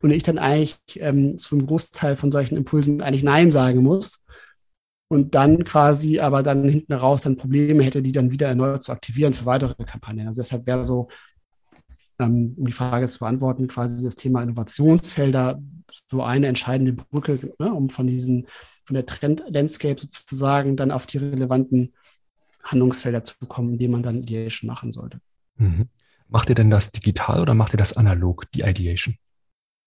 und ich dann eigentlich ähm, zu einem Großteil von solchen Impulsen eigentlich Nein sagen muss und dann quasi aber dann hinten raus dann Probleme hätte, die dann wieder erneut zu aktivieren für weitere Kampagnen. Also deshalb wäre so ähm, um die Frage zu beantworten, quasi das Thema Innovationsfelder so eine entscheidende Brücke, ne, um von diesen, von der Trend-Landscape sozusagen dann auf die relevanten Handlungsfelder zu bekommen, die man dann Ideation machen sollte. Mhm. Macht ihr denn das digital oder macht ihr das analog, die Ideation?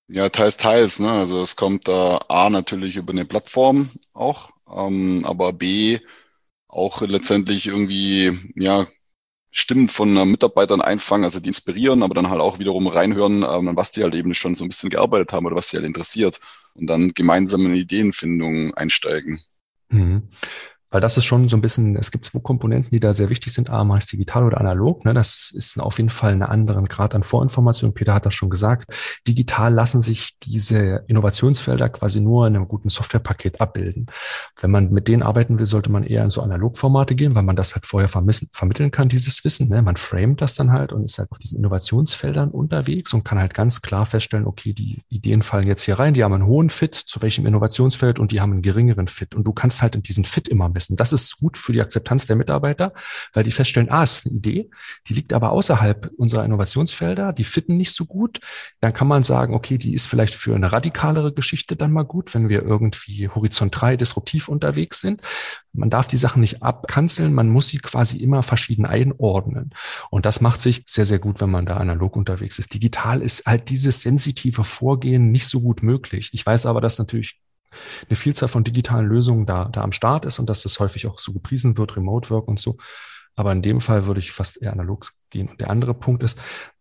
Ja, teils, teils. Ne? Also es kommt da A natürlich über eine Plattform auch, ähm, aber B auch letztendlich irgendwie, ja, Stimmen von äh, Mitarbeitern einfangen, also die inspirieren, aber dann halt auch wiederum reinhören, ähm, was die halt eben schon so ein bisschen gearbeitet haben oder was sie halt interessiert und dann gemeinsam in Ideenfindung einsteigen. Mhm. Weil das ist schon so ein bisschen, es gibt zwei Komponenten, die da sehr wichtig sind. A, meist digital oder analog. Ne? Das ist auf jeden Fall einen anderen Grad an Vorinformation. Peter hat das schon gesagt. Digital lassen sich diese Innovationsfelder quasi nur in einem guten Softwarepaket abbilden. Wenn man mit denen arbeiten will, sollte man eher in so Analogformate gehen, weil man das halt vorher vermitteln kann, dieses Wissen. Ne? Man framet das dann halt und ist halt auf diesen Innovationsfeldern unterwegs und kann halt ganz klar feststellen, okay, die Ideen fallen jetzt hier rein, die haben einen hohen Fit, zu welchem Innovationsfeld und die haben einen geringeren Fit. Und du kannst halt in diesen Fit immer ein messen. Das ist gut für die Akzeptanz der Mitarbeiter, weil die feststellen, ah, es ist eine Idee, die liegt aber außerhalb unserer Innovationsfelder, die fitten nicht so gut. Dann kann man sagen, okay, die ist vielleicht für eine radikalere Geschichte dann mal gut, wenn wir irgendwie horizontal disruptiv unterwegs sind. Man darf die Sachen nicht abkanzeln, man muss sie quasi immer verschieden einordnen. Und das macht sich sehr, sehr gut, wenn man da analog unterwegs ist. Digital ist halt dieses sensitive Vorgehen nicht so gut möglich. Ich weiß aber, dass natürlich eine Vielzahl von digitalen Lösungen da, da am Start ist und dass das häufig auch so gepriesen wird, Remote Work und so. Aber in dem Fall würde ich fast eher analog gehen. Der andere Punkt ist,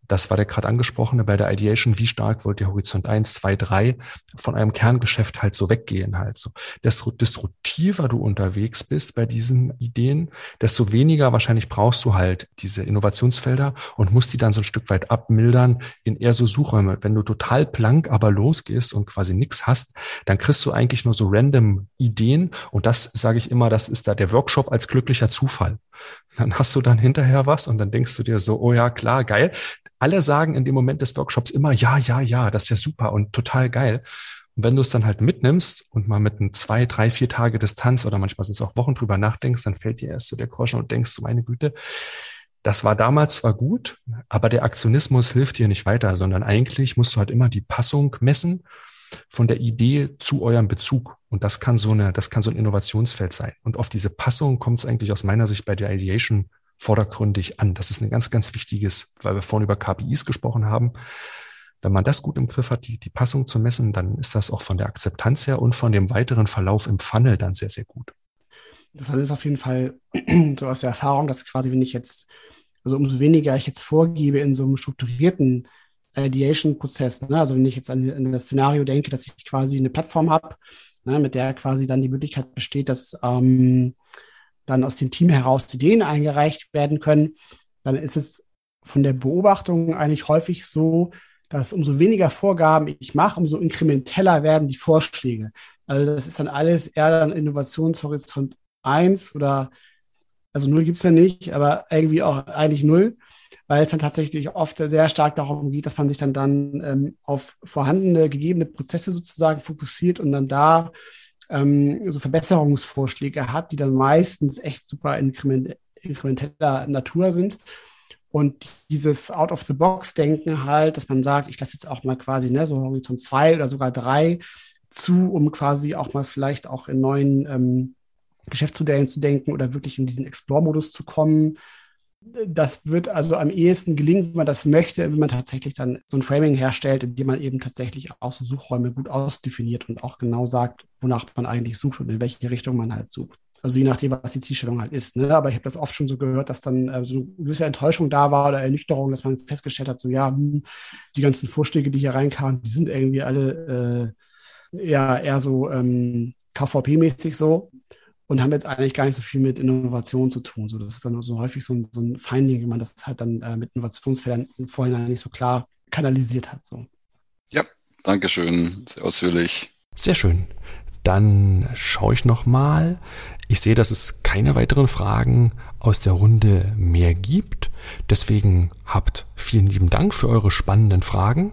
das war der gerade angesprochene bei der Ideation, wie stark wollt ihr Horizont 1, 2, 3 von einem Kerngeschäft halt so weggehen halt so. Desto disruptiver du unterwegs bist bei diesen Ideen, desto weniger wahrscheinlich brauchst du halt diese Innovationsfelder und musst die dann so ein Stück weit abmildern in eher so Suchräume. Wenn du total blank aber losgehst und quasi nichts hast, dann kriegst du eigentlich nur so random Ideen und das sage ich immer, das ist da der Workshop als glücklicher Zufall. Dann hast du dann hinterher was und dann denkst du dir so, oh ja, klar, geil. Alle sagen in dem Moment des Workshops immer, ja, ja, ja, das ist ja super und total geil. Und wenn du es dann halt mitnimmst und mal mit einem zwei, drei, vier Tage Distanz oder manchmal sind es auch Wochen drüber nachdenkst, dann fällt dir erst so der Groschen und denkst, so meine Güte, das war damals zwar gut, aber der Aktionismus hilft dir nicht weiter, sondern eigentlich musst du halt immer die Passung messen von der Idee zu eurem Bezug. Und das kann so eine, das kann so ein Innovationsfeld sein. Und auf diese Passung kommt es eigentlich aus meiner Sicht bei der Ideation vordergründig an. Das ist ein ganz, ganz wichtiges, weil wir vorhin über KPIs gesprochen haben. Wenn man das gut im Griff hat, die, die Passung zu messen, dann ist das auch von der Akzeptanz her und von dem weiteren Verlauf im Funnel dann sehr, sehr gut. Das ist auf jeden Fall so aus der Erfahrung, dass quasi, wenn ich jetzt, also umso weniger ich jetzt vorgebe in so einem strukturierten Ideation-Prozess, ne? also wenn ich jetzt an, an, das Szenario denke, dass ich quasi eine Plattform habe, ne, mit der quasi dann die Möglichkeit besteht, dass ähm, dann aus dem Team heraus Ideen eingereicht werden können, dann ist es von der Beobachtung eigentlich häufig so, dass umso weniger Vorgaben ich mache, umso inkrementeller werden die Vorschläge. Also das ist dann alles eher dann Innovationshorizont 1 oder also null gibt es ja nicht, aber irgendwie auch eigentlich null, weil es dann tatsächlich oft sehr stark darum geht, dass man sich dann, dann ähm, auf vorhandene, gegebene Prozesse sozusagen fokussiert und dann da ähm, so Verbesserungsvorschläge hat, die dann meistens echt super inkrement inkrementeller Natur sind. Und dieses Out-of-the-Box-Denken halt, dass man sagt, ich lasse jetzt auch mal quasi ne, so Horizont 2 oder sogar 3 zu, um quasi auch mal vielleicht auch in neuen ähm, Geschäftsmodellen zu denken oder wirklich in diesen Explore-Modus zu kommen das wird also am ehesten gelingen, wenn man das möchte, wenn man tatsächlich dann so ein Framing herstellt, in dem man eben tatsächlich auch so Suchräume gut ausdefiniert und auch genau sagt, wonach man eigentlich sucht und in welche Richtung man halt sucht. Also je nachdem, was die Zielstellung halt ist. Ne? Aber ich habe das oft schon so gehört, dass dann äh, so eine gewisse Enttäuschung da war oder Ernüchterung, dass man festgestellt hat, so ja, hm, die ganzen Vorschläge, die hier reinkamen, die sind irgendwie alle äh, ja eher so ähm, KVP-mäßig so und haben jetzt eigentlich gar nicht so viel mit Innovation zu tun. So, das ist dann so häufig so ein, so ein Finding, wenn man das halt dann äh, mit Innovationsfeldern im Vorhinein nicht so klar kanalisiert hat. So. Ja, danke schön, sehr ausführlich. Sehr schön. Dann schaue ich nochmal. Ich sehe, dass es keine weiteren Fragen aus der Runde mehr gibt. Deswegen habt vielen lieben Dank für eure spannenden Fragen.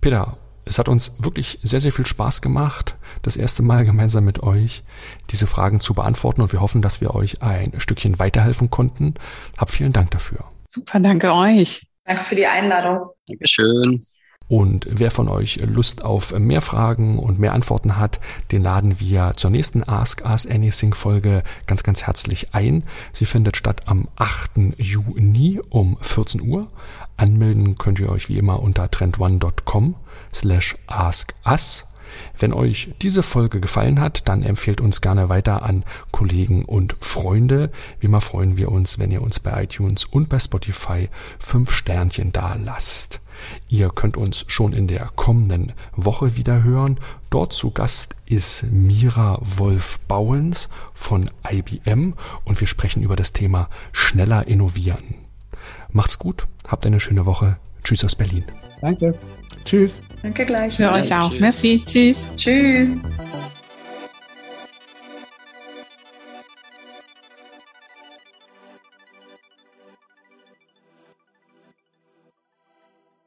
Peter, es hat uns wirklich sehr, sehr viel Spaß gemacht, das erste Mal gemeinsam mit euch diese Fragen zu beantworten und wir hoffen, dass wir euch ein Stückchen weiterhelfen konnten. Hab vielen Dank dafür. Super, danke euch. Danke für die Einladung. Dankeschön. Und wer von euch Lust auf mehr Fragen und mehr Antworten hat, den laden wir zur nächsten Ask Us Anything Folge ganz, ganz herzlich ein. Sie findet statt am 8. Juni um 14 Uhr. Anmelden könnt ihr euch wie immer unter trendone.com slash askus. Wenn euch diese Folge gefallen hat, dann empfehlt uns gerne weiter an Kollegen und Freunde. Wie immer freuen wir uns, wenn ihr uns bei iTunes und bei Spotify fünf Sternchen da lasst. Ihr könnt uns schon in der kommenden Woche wieder hören. Dort zu Gast ist Mira Wolf-Bauens von IBM und wir sprechen über das Thema schneller innovieren. Macht's gut, habt eine schöne Woche. Tschüss aus Berlin. Danke. Tschüss. Danke gleich. Für euch auch. Merci. Tschüss. Tschüss.